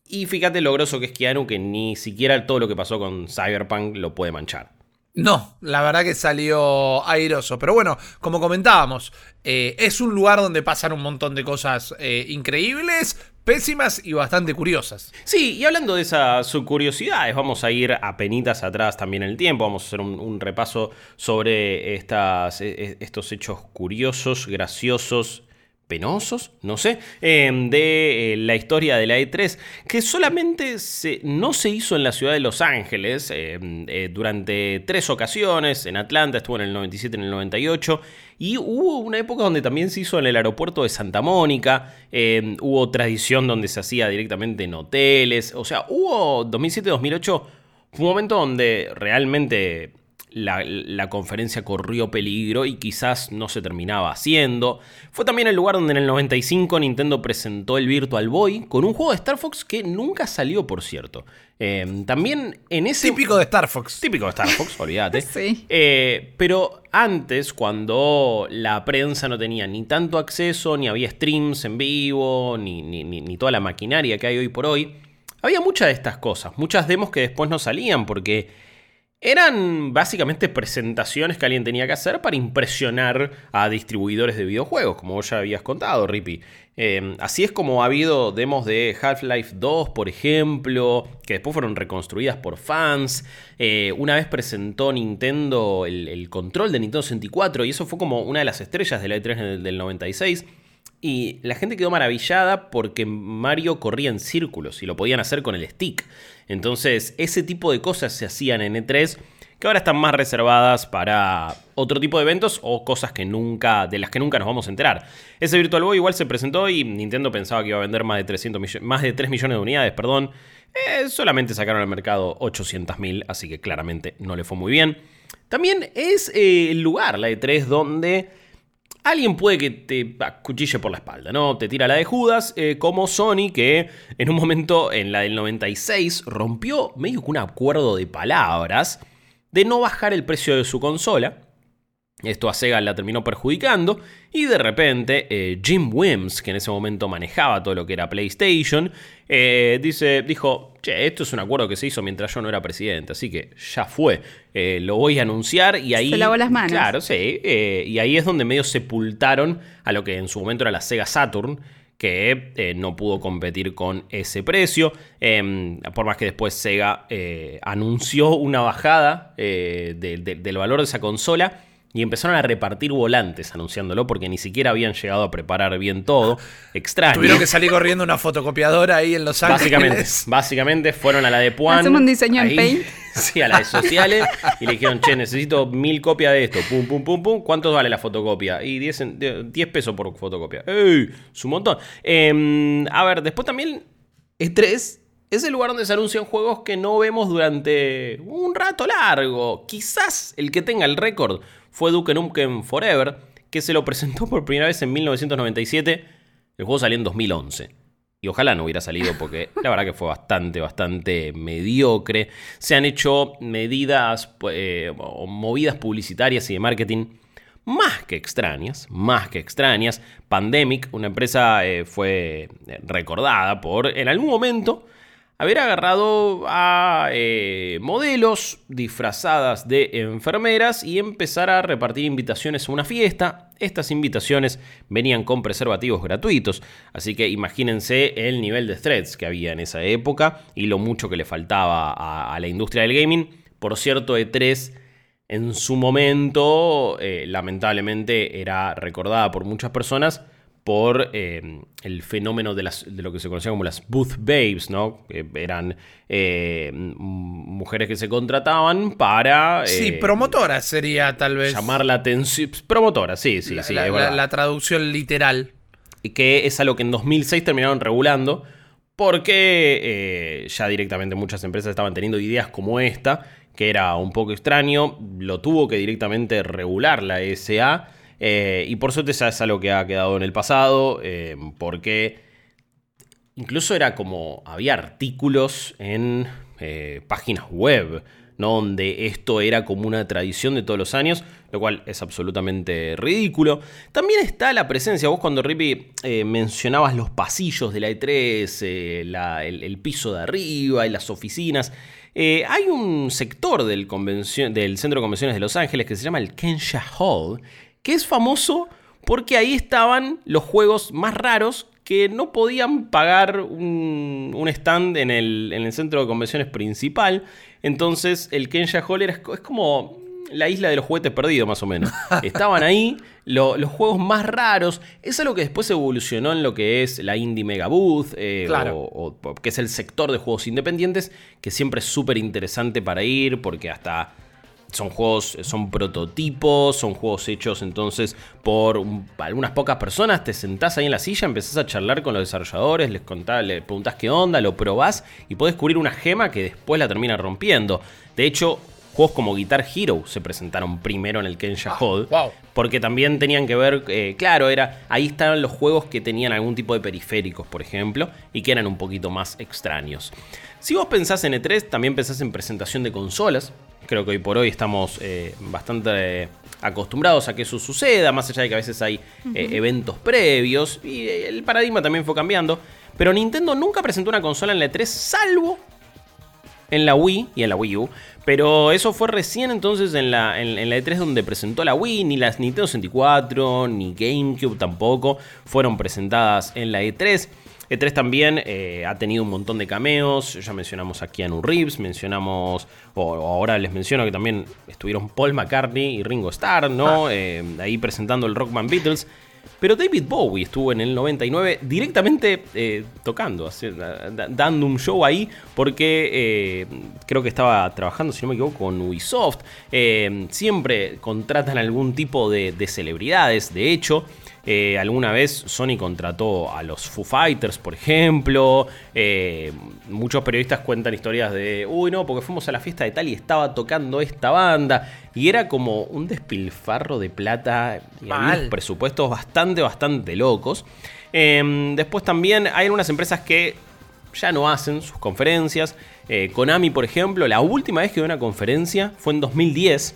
Y fíjate lo groso que es Keanu, que ni siquiera todo lo que pasó con Cyberpunk lo puede manchar. No, la verdad que salió airoso. Pero bueno, como comentábamos, eh, es un lugar donde pasan un montón de cosas eh, increíbles, pésimas y bastante curiosas. Sí, y hablando de esas curiosidades, vamos a ir a penitas atrás también en el tiempo. Vamos a hacer un, un repaso sobre estas, eh, estos hechos curiosos, graciosos. Penosos, no sé, eh, de eh, la historia de la E3, que solamente se- no se hizo en la ciudad de Los Ángeles eh, eh, durante tres ocasiones, en Atlanta estuvo en el 97 y en el 98, y hubo una época donde también se hizo en el aeropuerto de Santa Mónica, eh, hubo tradición donde se hacía directamente en hoteles, o sea, hubo 2007-2008, fue un momento donde realmente la, la, conferencia corrió peligro y quizás no se terminaba haciendo. Fue también el lugar donde en el 95 Nintendo presentó el Virtual Boy con un juego de Star Fox que nunca salió, por cierto. Eh, también en ese... Típico de Star Fox. Típico de Star Fox, olvídate. Sí. Eh, pero antes, cuando la prensa no tenía ni tanto acceso, ni había streams en vivo, ni, ni, ni, ni toda la maquinaria que hay hoy por hoy, había muchas de estas cosas. Muchas demos que después no salían porque eran básicamente presentaciones que alguien tenía que hacer para impresionar a distribuidores de videojuegos, como vos ya habías contado, Rippy. Eh, así es como ha habido demos de Half-Life 2, por ejemplo, que después fueron reconstruidas por fans. Eh, una vez presentó Nintendo el, control de Nintendo 64 y eso fue como una de las estrellas de la E3 del, del 96. Y la gente quedó maravillada porque Mario corría en círculos y lo podían hacer con el stick. Entonces, ese tipo de cosas se hacían en E3 que ahora están más reservadas para otro tipo de eventos o cosas que nunca, de las que nunca nos vamos a enterar. Ese Virtual Boy igual se presentó y Nintendo pensaba que iba a vender más de, 300 más de 3 millones de unidades, perdón. Eh, solamente sacaron al mercado 800.000, así que claramente no le fue muy bien. También es eh, el lugar, la E3, donde alguien puede que te cuchille por la espalda, ¿no? Te tira la de Judas, eh, como Sony, que en un momento, en la del 96, rompió medio que un acuerdo de palabras de no bajar el precio de su consola. Esto a Sega la terminó perjudicando y de repente eh, Jim Wims, que en ese momento manejaba todo lo que era PlayStation, eh, dice, dijo, che, esto es un acuerdo que se hizo mientras yo no era presidente, así que ya fue, eh, lo voy a anunciar y ahí... Se lavó las manos. Claro, sí, y ahí es donde medio sepultaron a lo que en su momento era la Sega Saturn, que eh, no pudo competir con ese precio. Eh, por más que después Sega eh, anunció una bajada de, de, del valor de esa consola. Y empezaron a repartir volantes anunciándolo porque ni siquiera habían llegado a preparar bien todo. Extraño. Tuvieron que salir corriendo una fotocopiadora ahí en Los Ángeles. Básicamente, básicamente fueron a la de Puan. Hacemos un diseño ahí, en Paint. Sí, a la de sociales. y le dijeron, che, necesito mil copias de esto. Pum, pum, pum, pum. ¿Cuánto vale la fotocopia? Y 10, 10 pesos por fotocopia. ¡Ey! Es un montón. Eh, a ver, después también E3 es el lugar donde se anuncian juegos que no vemos durante un rato largo. Quizás el que tenga el récord fue Duke Nukem Forever, que se lo presentó por primera vez en 1997. El juego salió en 2011. Y ojalá no hubiera salido porque la verdad que fue bastante, bastante mediocre. Se han hecho medidas eh, o movidas publicitarias y de marketing más que extrañas, más que extrañas. Pandemic, una empresa, eh, fue recordada por en algún momento haber agarrado a eh, modelos disfrazadas de enfermeras y empezar a repartir invitaciones a una fiesta. Estas invitaciones venían con preservativos gratuitos, así que imagínense el nivel de threads que había en esa época y lo mucho que le faltaba a, la industria del gaming. Por cierto, E3 en su momento, eh, lamentablemente, era recordada por muchas personas por eh, el fenómeno de, las, de, lo que se conocía como las booth babes, ¿no? Que eran eh, mujeres que se contrataban para... sí, promotoras sería tal vez. Llamar la atención. Promotoras, sí, sí, la, sí. La, la, la, traducción literal. Y que es algo que en 2006 terminaron regulando porque eh, ya directamente muchas empresas estaban teniendo ideas como esta, que era un poco extraño, lo tuvo que directamente regular la ESA eh, y por suerte ya es algo que ha quedado en el pasado, eh, porque incluso era como, había artículos en eh, páginas web, ¿no? donde esto era como una tradición de todos los años, lo cual es absolutamente ridículo. También está la presencia, vos cuando Rippy mencionabas los pasillos de la E3, eh, la, el, piso de arriba y las oficinas, hay un sector del, del Centro de Convenciones de Los Ángeles que se llama el Kensha Hall, que es famoso porque ahí estaban los juegos más raros que no podían pagar un, un stand en el, en el, centro de convenciones principal. Entonces el Kensha Hall era, es como la isla de los juguetes perdidos, más o menos. Estaban ahí lo, los juegos más raros. Es algo que después evolucionó en lo que es la Indie Mega Booth, eh, claro. o, o, que es el sector de juegos independientes, que siempre es súper interesante para ir, porque hasta son juegos, son prototipos, son juegos hechos entonces por un, algunas pocas personas. Te sentás ahí en la silla, empezás a charlar con los desarrolladores, les contás, le preguntás qué onda, lo probás y podés descubrir una gema que después la termina rompiendo. De hecho, juegos como Guitar Hero se presentaron primero en el Kensha Hall. wow. Porque también tenían que ver, eh, claro, era ahí estaban los juegos que tenían algún tipo de periféricos, por ejemplo, y que eran un poquito más extraños. Si vos pensás en E3, también pensás en presentación de consolas. Creo que hoy por hoy estamos eh, bastante eh, acostumbrados a que eso suceda, más allá de que a veces hay eh, eventos previos y el paradigma también fue cambiando. Pero Nintendo nunca presentó una consola en la E3, salvo en la Wii y en la Wii U. Pero eso fue recién entonces en la, en, en la E3 donde presentó la Wii, ni las Nintendo 64, ni GameCube tampoco fueron presentadas en la E3. E3 también eh, ha tenido un montón de cameos, ya mencionamos a Keanu Reeves, mencionamos, o, o ahora les menciono que también estuvieron Paul McCartney y Ringo Starr, ¿no? Eh, ahí presentando el Rockman Beatles. Pero David Bowie estuvo en el 99 directamente eh, tocando, así, da- da- dando un show ahí, porque eh, creo que estaba trabajando, si no me equivoco, con Ubisoft. Eh, siempre contratan algún tipo de, de celebridades, de hecho. Eh, alguna vez Sony contrató a los Foo Fighters, por ejemplo. Eh, muchos periodistas cuentan historias de, uy, no, porque fuimos a la fiesta de tal y estaba tocando esta banda. Y era como un despilfarro de plata y algunos presupuestos bastante, bastante locos. Eh, después también hay algunas empresas que ya no hacen sus conferencias. Eh, Konami, por ejemplo, la última vez que dio una conferencia fue en 2010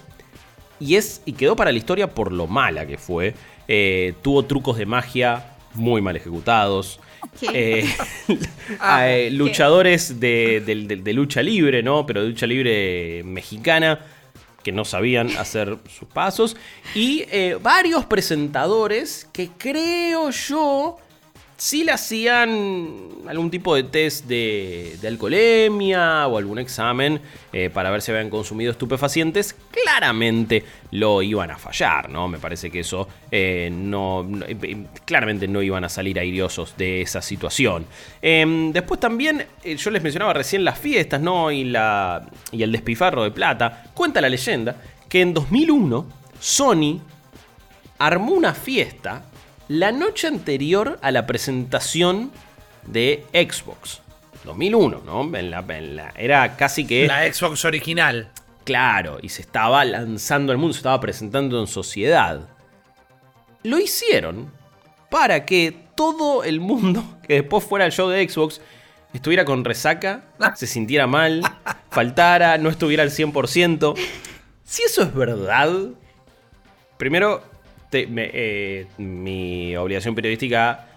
y, es, y quedó para la historia por lo mala que fue. Eh, tuvo trucos de magia muy mal ejecutados. Eh, Ah, eh, luchadores de, de- de- de lucha libre, ¿no? Pero de lucha libre mexicana que no sabían hacer sus pasos. Y eh, varios presentadores que creo yo sí le hacían algún tipo de test de, de alcoholemia o algún examen eh, para ver si habían consumido estupefacientes, claramente lo iban a fallar, ¿no? Me parece que eso eh, no, eh, claramente no iban a salir airiosos de esa situación. Em, después también, yo les mencionaba recién las fiestas, ¿no? Y, la, y el despifarro de plata. Cuenta la leyenda que en 2001 Sony armó una fiesta la noche anterior a la presentación de Xbox. 2001, ¿no? En la- en la- era casi que... La Xbox original. Claro, y se estaba lanzando al mundo, se estaba presentando en sociedad. Lo hicieron para que todo el mundo que después fuera al show de Xbox estuviera con resaca, se sintiera mal, faltara, no estuviera al 100%. Si eso es verdad, primero, te- me- eh, mi obligación periodística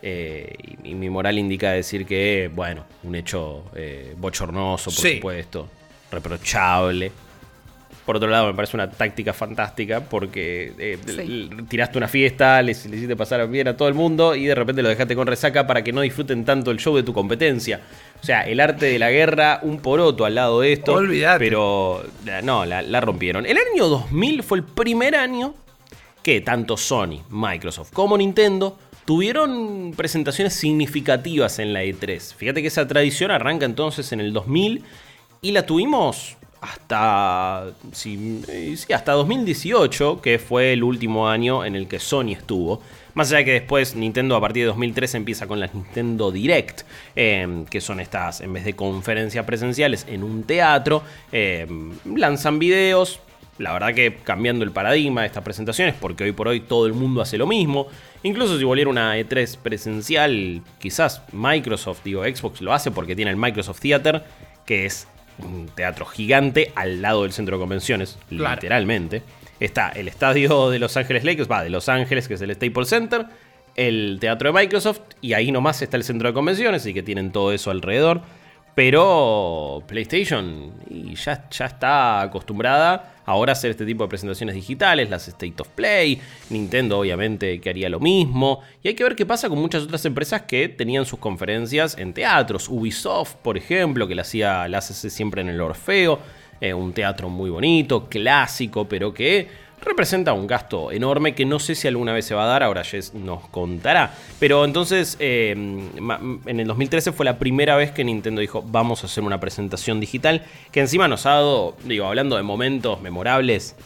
eh, y, y mi moral indica decir que, bueno, un hecho eh, bochornoso, por Sí. supuesto, reprochable. Por otro lado, me parece una táctica fantástica porque eh, Sí. tiraste una fiesta, le, le hiciste pasar bien a todo el mundo y de repente lo dejaste con resaca para que no disfruten tanto el show de tu competencia. O sea, el arte de la guerra, un poroto al lado de esto. Olvídate. Pero no, la, la rompieron. El año 2000 fue el primer año que tanto Sony, Microsoft como Nintendo tuvieron presentaciones significativas en la E3. Fíjate que esa tradición arranca entonces en el 2000 y la tuvimos hasta, sí, hasta 2018, que fue el último año en el que Sony estuvo. Más allá que después Nintendo a partir de 2003 empieza con las Nintendo Direct, eh, que son estas, en vez de conferencias presenciales en un teatro, eh, lanzan videos, la verdad que cambiando el paradigma de estas presentaciones, porque hoy por hoy todo el mundo hace lo mismo. Incluso si volviera una E3 presencial, quizás Microsoft, digo Xbox lo hace porque tiene el Microsoft Theater, que es un teatro gigante al lado del centro de convenciones, Claro. literalmente. Está el estadio de Los Ángeles Lakers, va, de Los Ángeles, que es el Staples Center, el teatro de Microsoft, y ahí nomás está el centro de convenciones, así que tienen todo eso alrededor. Pero PlayStation y ya, ya está acostumbrada ahora a hacer este tipo de presentaciones digitales, las State of Play, Nintendo obviamente que haría lo mismo, y hay que ver qué pasa con muchas otras empresas que tenían sus conferencias en teatros, Ubisoft por ejemplo, que la hacía, la hace siempre en el Orfeo, eh, un teatro muy bonito, clásico, pero que representa un gasto enorme que no sé si alguna vez se va a dar, ahora Jess nos contará. Pero entonces, eh, en el 2013 fue la primera vez que Nintendo dijo, vamos a hacer una presentación digital, que encima nos ha dado, digo, hablando de momentos memorables,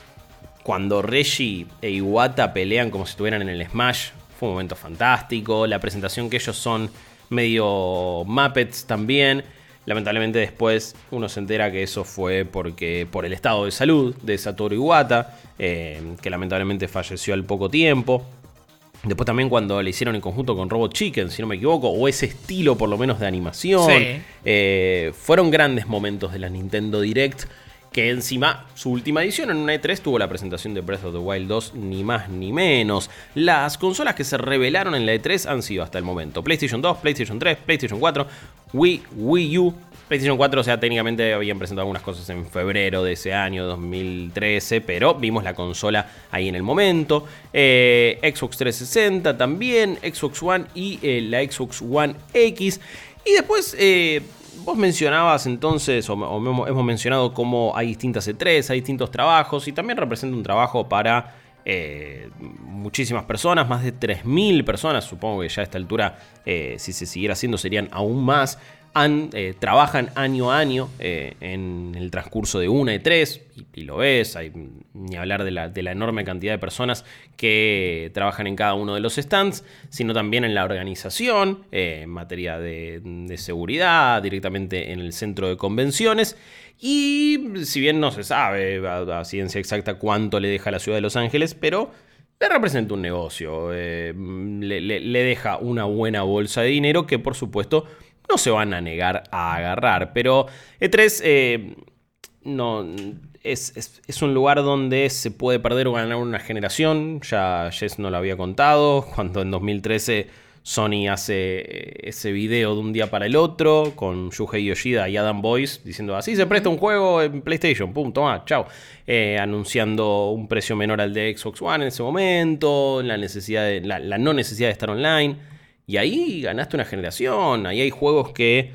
cuando Reggie e Iwata pelean como si estuvieran en el Smash, fue un momento fantástico, la presentación que ellos son medio Muppets también. Lamentablemente después uno se entera que eso fue porque por el estado de salud de Satoru Iwata, eh, que lamentablemente falleció al poco tiempo. Después también cuando le hicieron en conjunto con Robot Chicken, si no me equivoco, o ese estilo por lo menos de animación. Sí. Eh, fueron grandes momentos de la Nintendo Direct. Que encima, su última edición en una E3 tuvo la presentación de Breath of the Wild 2, ni más ni menos. Las consolas que se revelaron en la E3 han sido hasta el momento PlayStation 2, PlayStation 3, PlayStation 4, Wii, Wii U, PlayStation 4, o sea, técnicamente habían presentado algunas cosas en febrero de ese año, 2013, pero vimos la consola ahí en el momento. Eh, Xbox 360 también, Xbox One y eh, la Xbox One X. Y después, eh, vos mencionabas entonces, o, hemos mencionado cómo hay distintas E3, hay distintos trabajos, y también representa un trabajo para eh, muchísimas personas, más de 3.000 personas, supongo que ya a esta altura, eh, si se siguiera haciendo, serían aún más. Eh, trabajan año a año eh, en el transcurso de una E3, y, y lo ves, hay, ni hablar de la, de la enorme cantidad de personas que trabajan en cada uno de los stands, sino también en la organización, eh, en materia de, de seguridad, directamente en el centro de convenciones. Y si bien no se sabe a, ciencia exacta cuánto le deja la ciudad de Los Ángeles, pero le representa un negocio, le- le deja una buena bolsa de dinero que por supuesto no se van a negar a agarrar. Pero E3 eh, no, es, es- es un lugar donde se puede perder o ganar una generación. Ya Jess no lo había contado. Cuando en 2013 Sony hace eh, ese video de un día para el otro con Shuhei Yoshida y Adam Boyce diciendo así se presta un juego en PlayStation, pum, toma, chao. Eh, anunciando un precio menor al de Xbox One en ese momento, la, necesidad de- la, la no necesidad de estar online. Y ahí ganaste una generación. Ahí hay juegos que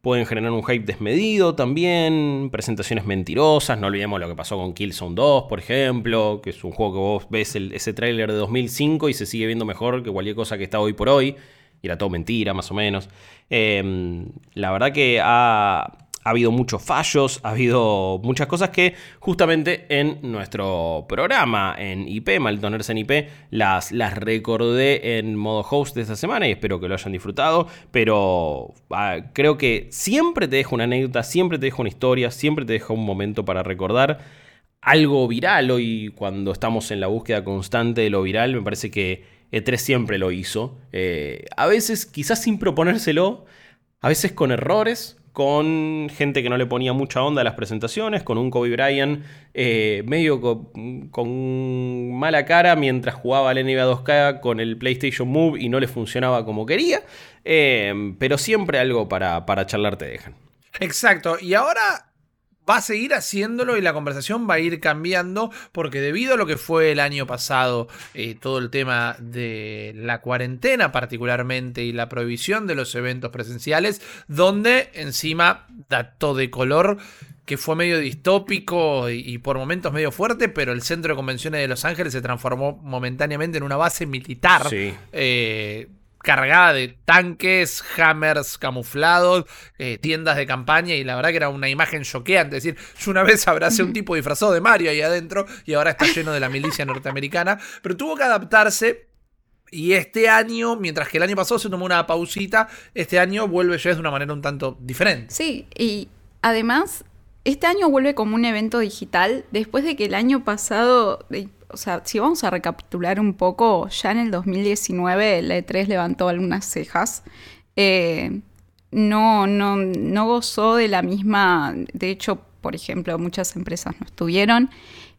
pueden generar un hype desmedido también. Presentaciones mentirosas. No olvidemos lo que pasó con Killzone 2, por ejemplo. Que es un juego que vos ves ese tráiler de 2005 y se sigue viendo mejor que cualquier cosa que está hoy por hoy. Y era todo mentira, más o menos. Eh, la verdad que ha, ha habido muchos fallos, ha habido muchas cosas que justamente en nuestro programa en IP, Maldito Nerds en IP, las, las recordé en modo host de esta semana y espero que lo hayan disfrutado, pero ah, creo que siempre te dejo una anécdota, siempre te dejo una historia, siempre te dejo un momento para recordar algo viral. Hoy cuando estamos en la búsqueda constante de lo viral, me parece que E3 siempre lo hizo, Eh, a veces quizás sin proponérselo, a veces con errores, con gente que no le ponía mucha onda a las presentaciones, con un Kobe Bryant eh, medio co- con, mala cara mientras jugaba al NBA 2K con el PlayStation Move y no le funcionaba como quería, Eh, pero siempre algo para, para charlar te dejan. Exacto. Y ahora va a seguir haciéndolo y la conversación va a ir cambiando porque debido a lo que fue el año pasado, eh, todo el tema de la cuarentena particularmente y la prohibición de los eventos presenciales, donde encima dato de color que fue medio distópico y, y por momentos medio fuerte, pero el centro de convenciones de Los Ángeles se transformó momentáneamente en una base militar Sí. eh, cargada de tanques, hammers camuflados, eh, tiendas de campaña y la verdad que era una imagen choqueante. Es decir, yo una vez abracé a un tipo disfrazado de Mario ahí adentro y ahora está lleno de la milicia norteamericana, pero tuvo que adaptarse. Y este año, mientras que el año pasado se tomó una pausita, este año vuelve ya de una manera un tanto diferente. Sí, y además, este año vuelve como un evento digital, después de que el año pasado, o sea, si vamos a recapitular un poco, ya en el 2019 la E3 levantó algunas cejas. Eh, no, no, no gozó de la misma, de hecho, por ejemplo, muchas empresas no estuvieron.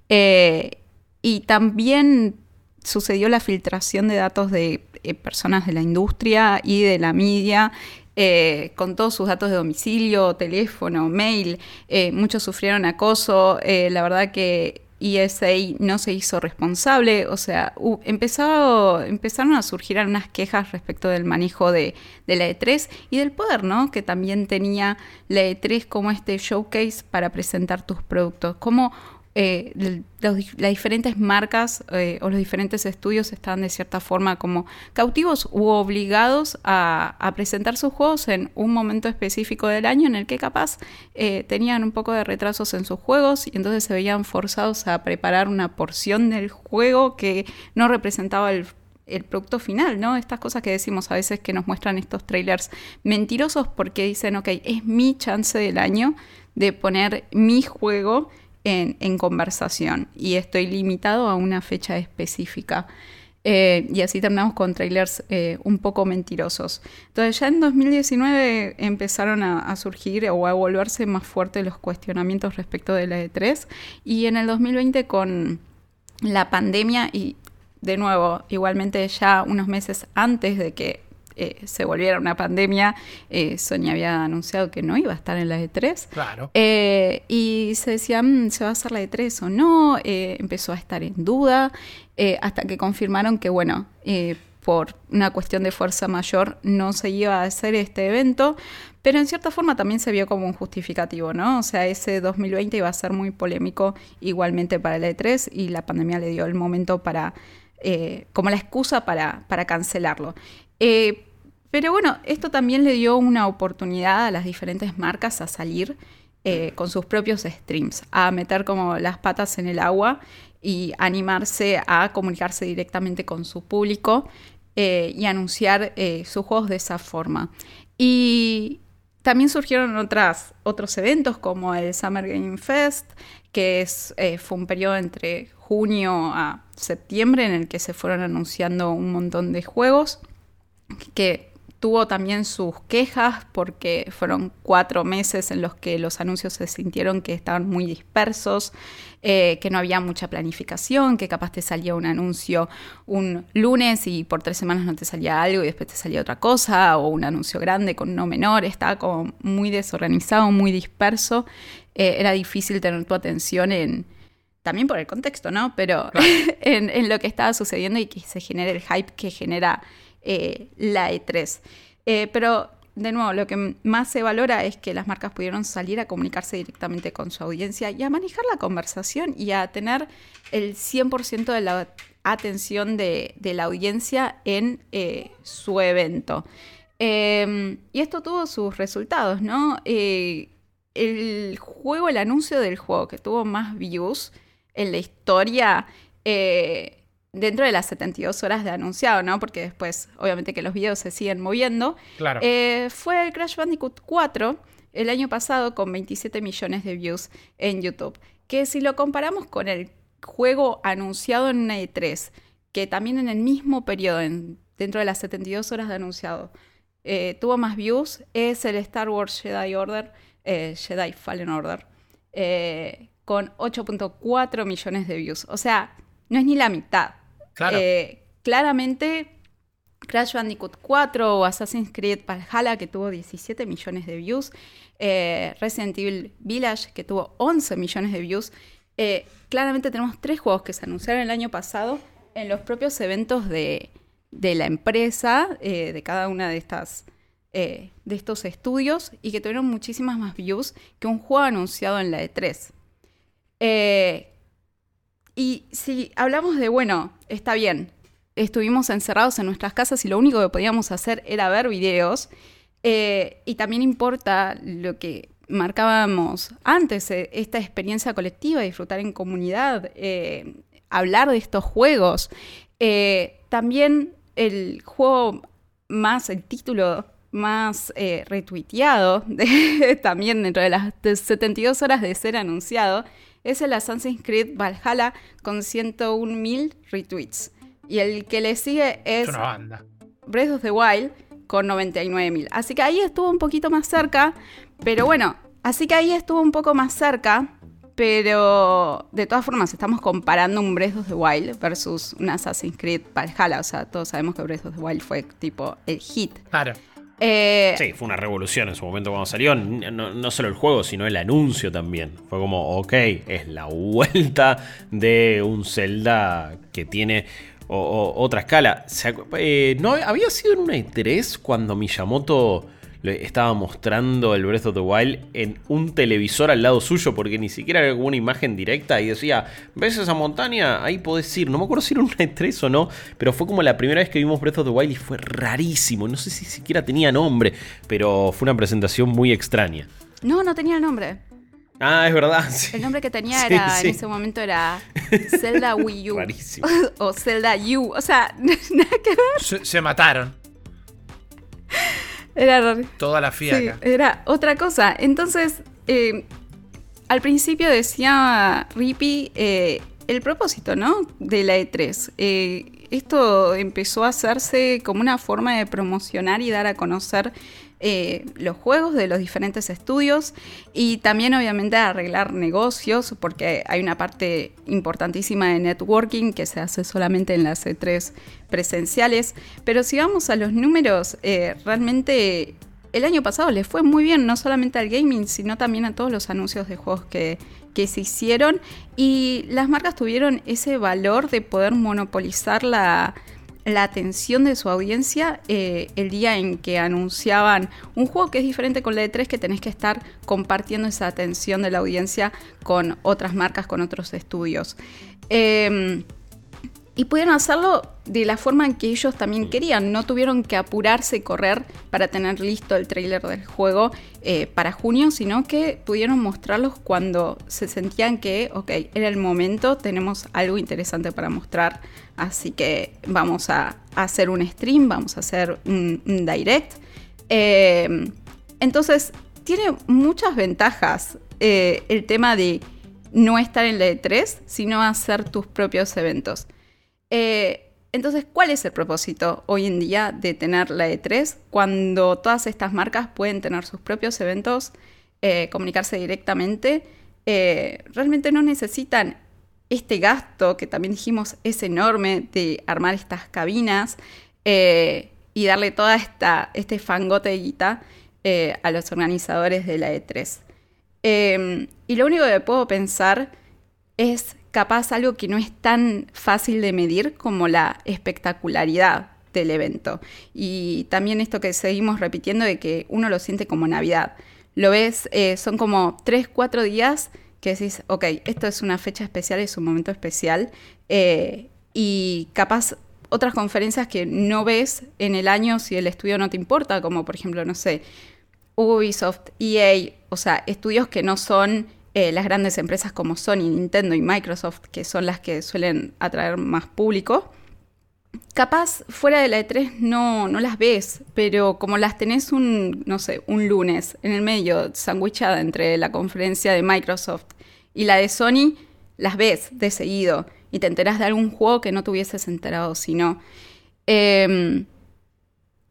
Eh, y también sucedió la filtración de datos de eh, personas de la industria y de la media, eh, con todos sus datos de domicilio, teléfono, mail. Eh, muchos sufrieron acoso. Eh, la verdad que ESA no se hizo responsable. O sea, empezaron a surgir algunas quejas respecto del manejo de, de la E3 y del poder, ¿no? Que también tenía la E3 como este showcase para presentar tus productos. Como eh, las diferentes marcas eh, o los diferentes estudios estaban de cierta forma como cautivos u obligados a, a presentar sus juegos en un momento específico del año en el que capaz eh, tenían un poco de retrasos en sus juegos y entonces se veían forzados a preparar una porción del juego que no representaba el el producto final, ¿no? Estas cosas que decimos a veces que nos muestran estos trailers mentirosos porque dicen, ok, es mi chance del año de poner mi juego en, en conversación y estoy limitado a una fecha específica. Eh, y así terminamos con trailers eh, un poco mentirosos. Entonces ya en 2019 empezaron a, a, surgir o a volverse más fuertes los cuestionamientos respecto de la E3 y en el 2020 con la pandemia y de nuevo, igualmente ya unos meses antes de que eh, se volviera una pandemia, eh, Sony había anunciado que no iba a estar en la E3. Claro. Eh, y se decía, mm, ¿se va a hacer la E3 o no? Eh, empezó a estar en duda, eh, hasta que confirmaron que, bueno, eh, por una cuestión de fuerza mayor no se iba a hacer este evento, pero en cierta forma también se vio como un justificativo, ¿no? O sea, ese 2020 iba a ser muy polémico igualmente para la E3 y la pandemia le dio el momento para, eh, como la excusa para, para cancelarlo. Eh, pero bueno, esto también le dio una oportunidad a las diferentes marcas a salir eh, con sus propios streams, a meter como las patas en el agua y animarse a comunicarse directamente con su público eh, y anunciar eh, sus juegos de esa forma. Y también surgieron otras, otros eventos como el Summer Game Fest, que es, fue un periodo entre junio a septiembre en el que se fueron anunciando un montón de juegos que tuvo también sus quejas porque fueron cuatro meses en los que los anuncios se sintieron que estaban muy dispersos, eh, que no había mucha planificación, que capaz te salía un anuncio un lunes y por tres semanas no te salía algo y después te salía otra cosa, o un anuncio grande con uno menor, estaba como muy desorganizado, muy disperso, eh, era difícil tener tu atención en... También por el contexto, ¿no? Pero en, en lo que estaba sucediendo y que se genere el hype que genera eh, la E3. Eh, pero, de nuevo, lo que más se valora es que las marcas pudieron salir a comunicarse directamente con su audiencia y a manejar la conversación y a tener el 100% de la atención de, la audiencia en eh, su evento. Eh, y esto tuvo sus resultados, ¿no? El juego, el anuncio del juego que tuvo más views en la historia dentro de las 72 horas de anunciado, ¿no? Porque después, obviamente, que los videos se siguen moviendo. Claro. Eh, fue el Crash Bandicoot 4 el año pasado con 27 millones de views en YouTube. Que si lo comparamos con el juego anunciado en una E3, que también en el mismo periodo, en, dentro de las 72 horas de anunciado, eh, tuvo más views, es el Star Wars Jedi Order, eh, Jedi Fallen Order, eh, con 8.4 millones de views. O sea, no es ni la mitad. Claro. Eh, claramente, Crash Bandicoot 4 o Assassin's Creed Valhalla, que tuvo 17 millones de views, eh, Resident Evil Village, que tuvo 11 millones de views. Eh, claramente tenemos tres juegos que se anunciaron el año pasado en los propios eventos de, de la empresa, eh, de cada una de estas de estos estudios, y que tuvieron muchísimas más views que un juego anunciado en la E3. Y si hablamos de, bueno, está bien, estuvimos encerrados en nuestras casas y lo único que podíamos hacer era ver videos, eh, y también importa lo que marcábamos antes, eh, esta experiencia colectiva, disfrutar en comunidad, eh, hablar de estos juegos. También el juego más, el título más retuiteado, también dentro de las 72 horas de ser anunciado, es el Assassin's Creed Valhalla con 101.000 retweets. Y el que le sigue es, es una banda. Breath of the Wild con 99.000. Así que ahí estuvo un poquito más cerca, pero bueno, así que ahí estuvo un poco más cerca, pero de todas formas estamos comparando un Breath of the Wild versus un Assassin's Creed Valhalla, o sea, todos sabemos que Breath of the Wild fue tipo el hit. Claro. Eh, sí, fue una revolución en su momento cuando salió. No, solo el juego, sino el anuncio también. Fue como, ok, es la vuelta de un Zelda que tiene otra escala. Eh, ¿No había sido en una E3 cuando Miyamoto le estaba mostrando el Breath of the Wild en un televisor al lado suyo? Porque ni siquiera era como una imagen directa y decía, ¿ves esa montaña? Ahí podés ir. No me acuerdo si era una E3 o no, pero fue como la primera vez que vimos Breath of the Wild y fue rarísimo. No sé si siquiera tenía nombre, pero fue una presentación muy extraña. No, no tenía nombre. Ah, es verdad. sí. El nombre que tenía Sí, era, sí. en ese momento era Zelda Wii U. Rarísimo. o Zelda U. O sea, nada que ver. Se, se mataron. Era raro. Toda la Sí, fiaca. era otra cosa. Entonces, eh, al principio decía Rippy eh, el propósito, ¿no? De la E3. Eh, esto empezó a hacerse como una forma de promocionar y dar a conocer eh, los juegos de los diferentes estudios y también obviamente arreglar negocios porque hay una parte importantísima de networking que se hace solamente en las E3 presenciales. Pero si vamos a los números, eh, realmente el año pasado le fue muy bien, no solamente al gaming, sino también a todos los anuncios de juegos que, que se hicieron. Y las marcas tuvieron ese valor de poder monopolizar la, la atención de su audiencia eh, el día en que anunciaban un juego que es diferente con la de 3 que tenés que estar compartiendo esa atención de la audiencia con otras marcas, con otros estudios. Em, y pudieron hacerlo de la forma en que ellos también querían. No tuvieron que apurarse y correr para tener listo el trailer del juego eh, para junio, sino que pudieron mostrarlos cuando se sentían que, ok, era el momento, tenemos algo interesante para mostrar. Así que vamos a, a hacer un stream, vamos a hacer un, un direct. Eh, entonces, tiene muchas ventajas eh, el tema de no estar en la E3, sino hacer tus propios eventos. Eh, entonces, ¿cuál es el propósito hoy en día de tener la E3 cuando todas estas marcas pueden tener sus propios eventos, eh, comunicarse directamente? eh, realmente no necesitan este gasto que también dijimos es enorme de armar estas cabinas y darle toda esta este fangote de guita a los organizadores de la E3. Eh, y lo único que puedo pensar es capaz algo que no es tan fácil de medir como la espectacularidad del evento. Y también esto que seguimos repitiendo de que uno lo siente como Navidad. Lo ves, eh, son como 3, 4 días que decís, ok, esto es una fecha especial, es un momento especial. eh, y capaz otras conferencias que no ves en el año si el estudio no te importa, como por ejemplo, no sé, Ubisoft, EA, o sea, estudios que no son eh, las grandes empresas como Sony, Nintendo y Microsoft, que son las que suelen atraer más público. Capaz fuera de la E3 no, no las ves, pero como las tenés un, no sé, un lunes en el medio, sandwichada entre la conferencia de Microsoft y la de Sony, las ves de seguido y te enterás de algún juego que no te hubieses enterado si no. Eh,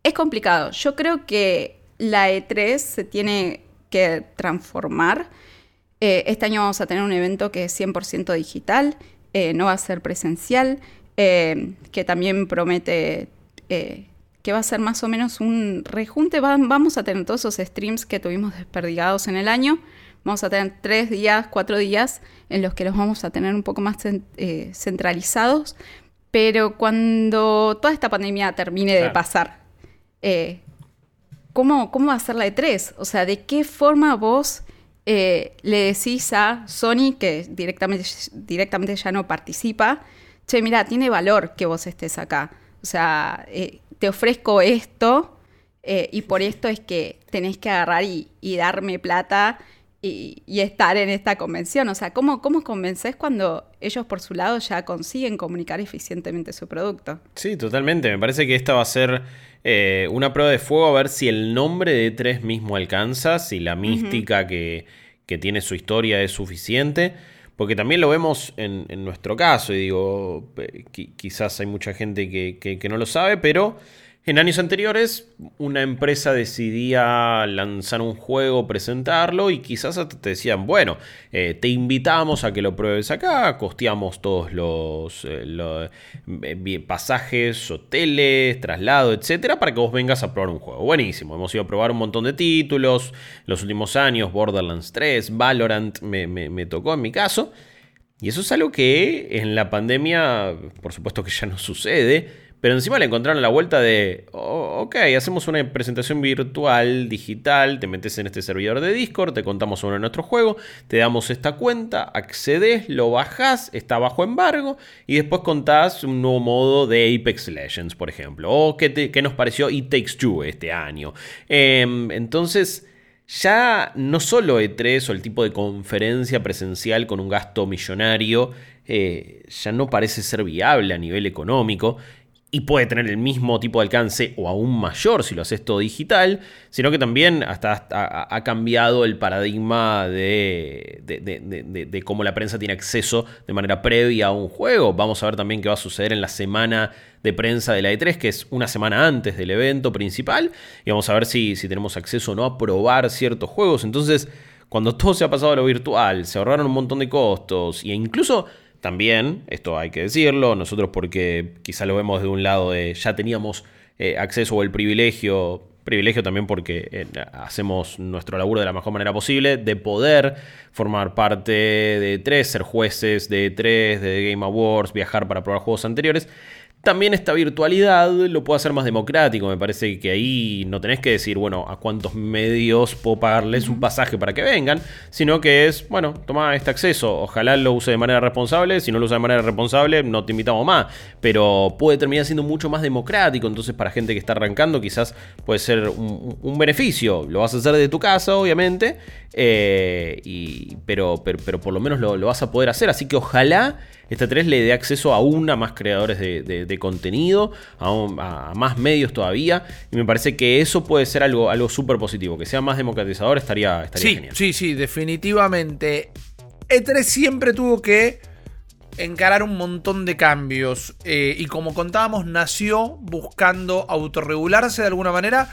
es complicado. Yo creo que la E3 se tiene que transformar. Eh, este año vamos a tener un evento que es 100% digital, eh, no va a ser presencial, eh, que también promete que va a ser más o menos un rejunte. Va- vamos a tener todos esos streams que tuvimos desperdigados en el año. Vamos a tener tres días, cuatro días en los que los vamos a tener un poco más cen- centralizados. Pero cuando toda esta pandemia termine de pasar, ¿cómo, ¿cómo va a ser la E3? O sea, ¿de qué forma vos eh, le decís a Sony, que directamente, directamente ya no participa, che, mira, tiene valor que vos estés acá. O sea, eh, te ofrezco esto eh, y por esto es que tenés que agarrar y, y darme plata y, y estar en esta convención. O sea, ¿cómo, ¿cómo convences cuando ellos por su lado ya consiguen comunicar eficientemente su producto? Sí, totalmente. Me parece que esta va a ser eh, una prueba de fuego a ver si el nombre de E3 mismo alcanza, si la mística que, que tiene su historia es suficiente. Porque también lo vemos en, en nuestro caso, y digo, eh, qui- quizás hay mucha gente que, que- que no lo sabe, pero en años anteriores una empresa decidía lanzar un juego, presentarlo, y quizás hasta te decían, bueno, eh, te invitamos a que lo pruebes acá, costeamos todos los, eh, los, eh, pasajes, hoteles, traslado, etcétera, para que vos vengas a probar un juego. Buenísimo, hemos ido a probar un montón de títulos, los últimos años, Borderlands 3, Valorant, me, me- me tocó en mi caso. Y eso es algo que en la pandemia, por supuesto que ya no sucede, pero encima le encontraron la vuelta de, "Oh, ok, hacemos una presentación virtual, digital, te metes en este servidor de Discord, te contamos sobre nuestro juego, te damos esta cuenta, accedes, lo bajás, está bajo embargo, y después contás un nuevo modo de Apex Legends, por ejemplo, o qué, qué nos pareció It Takes Two este año. Em, entonces... ya no solo E3 o el tipo de conferencia presencial con un gasto millonario eh, ya no parece ser viable a nivel económico y puede tener el mismo tipo de alcance o aún mayor si lo haces todo digital, sino que también hasta, ha, cambiado el paradigma de, cómo la prensa tiene acceso de manera previa a un juego. Vamos a ver también qué va a suceder en la semana de prensa de la E3, que es una semana antes del evento principal, y vamos a ver si, si tenemos acceso o no a probar ciertos juegos. Entonces, cuando todo se ha pasado a lo virtual, se ahorraron un montón de costos, e incluso también, esto hay que decirlo, nosotros porque quizá lo vemos de un lado de ya teníamos eh, acceso o el privilegio, privilegio también porque eh, hacemos nuestro laburo de la mejor manera posible, de poder formar parte de tres, ser jueces de tres, de Game Awards, viajar para probar juegos anteriores. También esta virtualidad lo puede hacer más democrático. Me parece que ahí no tenés que decir, bueno, a cuántos medios puedo pagarles un pasaje para que vengan, sino que es, bueno, toma este acceso. Ojalá lo use de manera responsable. Si no lo usa de manera responsable, no te invitamos más. Pero puede terminar siendo mucho más democrático. Entonces, para gente que está arrancando, quizás puede ser un, beneficio. Lo vas a hacer de tu casa, obviamente. Eh, y, pero, pero, por lo menos lo, lo vas a poder hacer. Así que ojalá esta 3 le dé acceso a aún a más creadores de, contenido, a, más medios todavía. Y me parece que eso puede ser algo, algo súper positivo. Que sea más democratizador estaría, estaría sí, genial. Sí, sí, definitivamente. E3 siempre tuvo que encarar un montón de cambios. Eh, y como contábamos, nació buscando autorregularse de alguna manera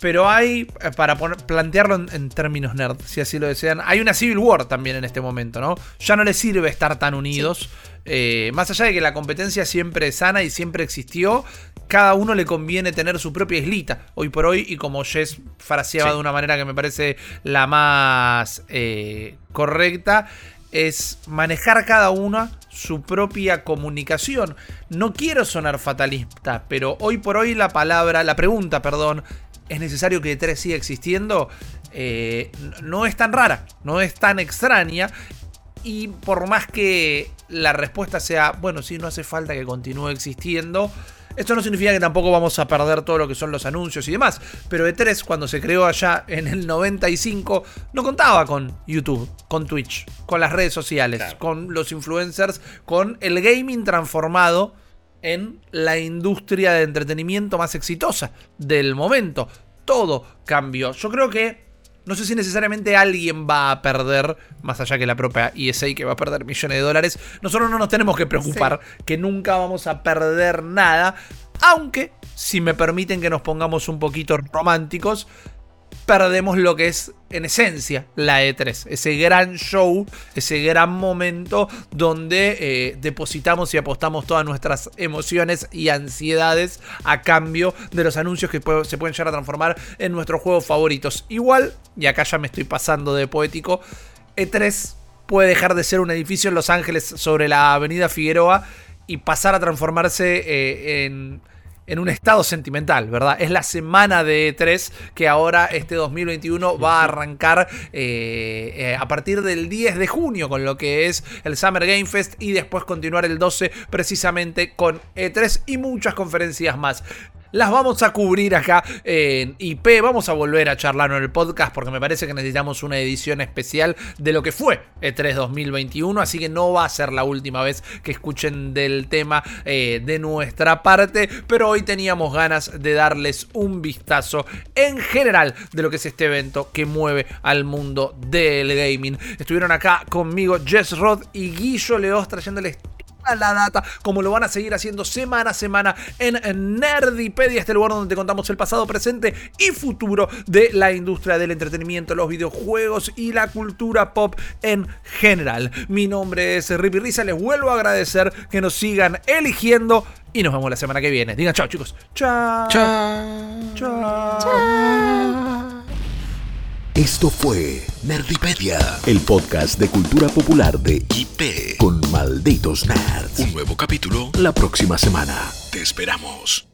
pero hay, eh, para plantearlo en, términos nerd, si así lo desean, hay una Civil War también en este momento, ¿no? Ya no les sirve estar tan unidos. Eh, más allá de que la competencia siempre es sana y siempre existió, cada uno le conviene tener su propia islita, hoy por hoy, y como Jess fraseaba de una manera que me parece la más eh, correcta, es manejar cada una su propia comunicación. No quiero sonar fatalista, pero hoy por hoy la palabra, la pregunta, perdón, es necesario que E3 siga existiendo, eh, no es tan rara, no es tan extraña. Y por más que la respuesta sea, bueno, sí, no hace falta que continúe existiendo, esto no significa que tampoco vamos a perder todo lo que son los anuncios y demás. Pero E3, cuando se creó allá en el 95, no contaba con YouTube, con Twitch, con las redes sociales, con los influencers, con el gaming transformado en la industria de entretenimiento más exitosa del momento. Todo cambió. Yo creo que no sé si necesariamente alguien va a perder, más allá que la propia ESA que va a perder millones de dólares. Nosotros no nos tenemos que preocupar que nunca vamos a perder nada. Aunque, si me permiten que nos pongamos un poquito románticos, perdemos lo que es en esencia la E3, ese gran show, ese gran momento donde eh, depositamos y apostamos todas nuestras emociones y ansiedades a cambio de los anuncios que se pueden llegar a transformar en nuestros juegos favoritos. Igual, y acá ya me estoy pasando de poético, E3 puede dejar de ser un edificio en Los Ángeles sobre la avenida Figueroa y pasar a transformarse eh, en en un estado sentimental, ¿verdad? Es la semana de E3 que ahora este 2021 va a arrancar eh, eh, a partir del 10 de junio con lo que es el Summer Game Fest y después continuar el 12 precisamente con E3 y muchas conferencias más las vamos a cubrir acá en IP. Vamos a volver a charlar en el podcast porque me parece que necesitamos una edición especial de lo que fue E3 2021. Así que no va a ser la última vez que escuchen del tema eh, de nuestra parte. Pero hoy teníamos ganas de darles un vistazo en general de lo que es este evento que mueve al mundo del gaming. Estuvieron acá conmigo Jess Roth y Guillo Leos trayéndoles la data, como lo van a seguir haciendo semana a semana en Nerdipedia, este lugar donde te contamos el pasado, presente y futuro de la industria del entretenimiento, los videojuegos y la cultura pop en general. Mi nombre es Rippy Risa, les vuelvo a agradecer que nos sigan eligiendo y nos vemos la semana que viene. Digan chao chicos. Chao. Chao. Chao. Esto fue Nerdipedia, el podcast de cultura popular de IP con malditos nerds. Un nuevo capítulo la próxima semana. Te esperamos.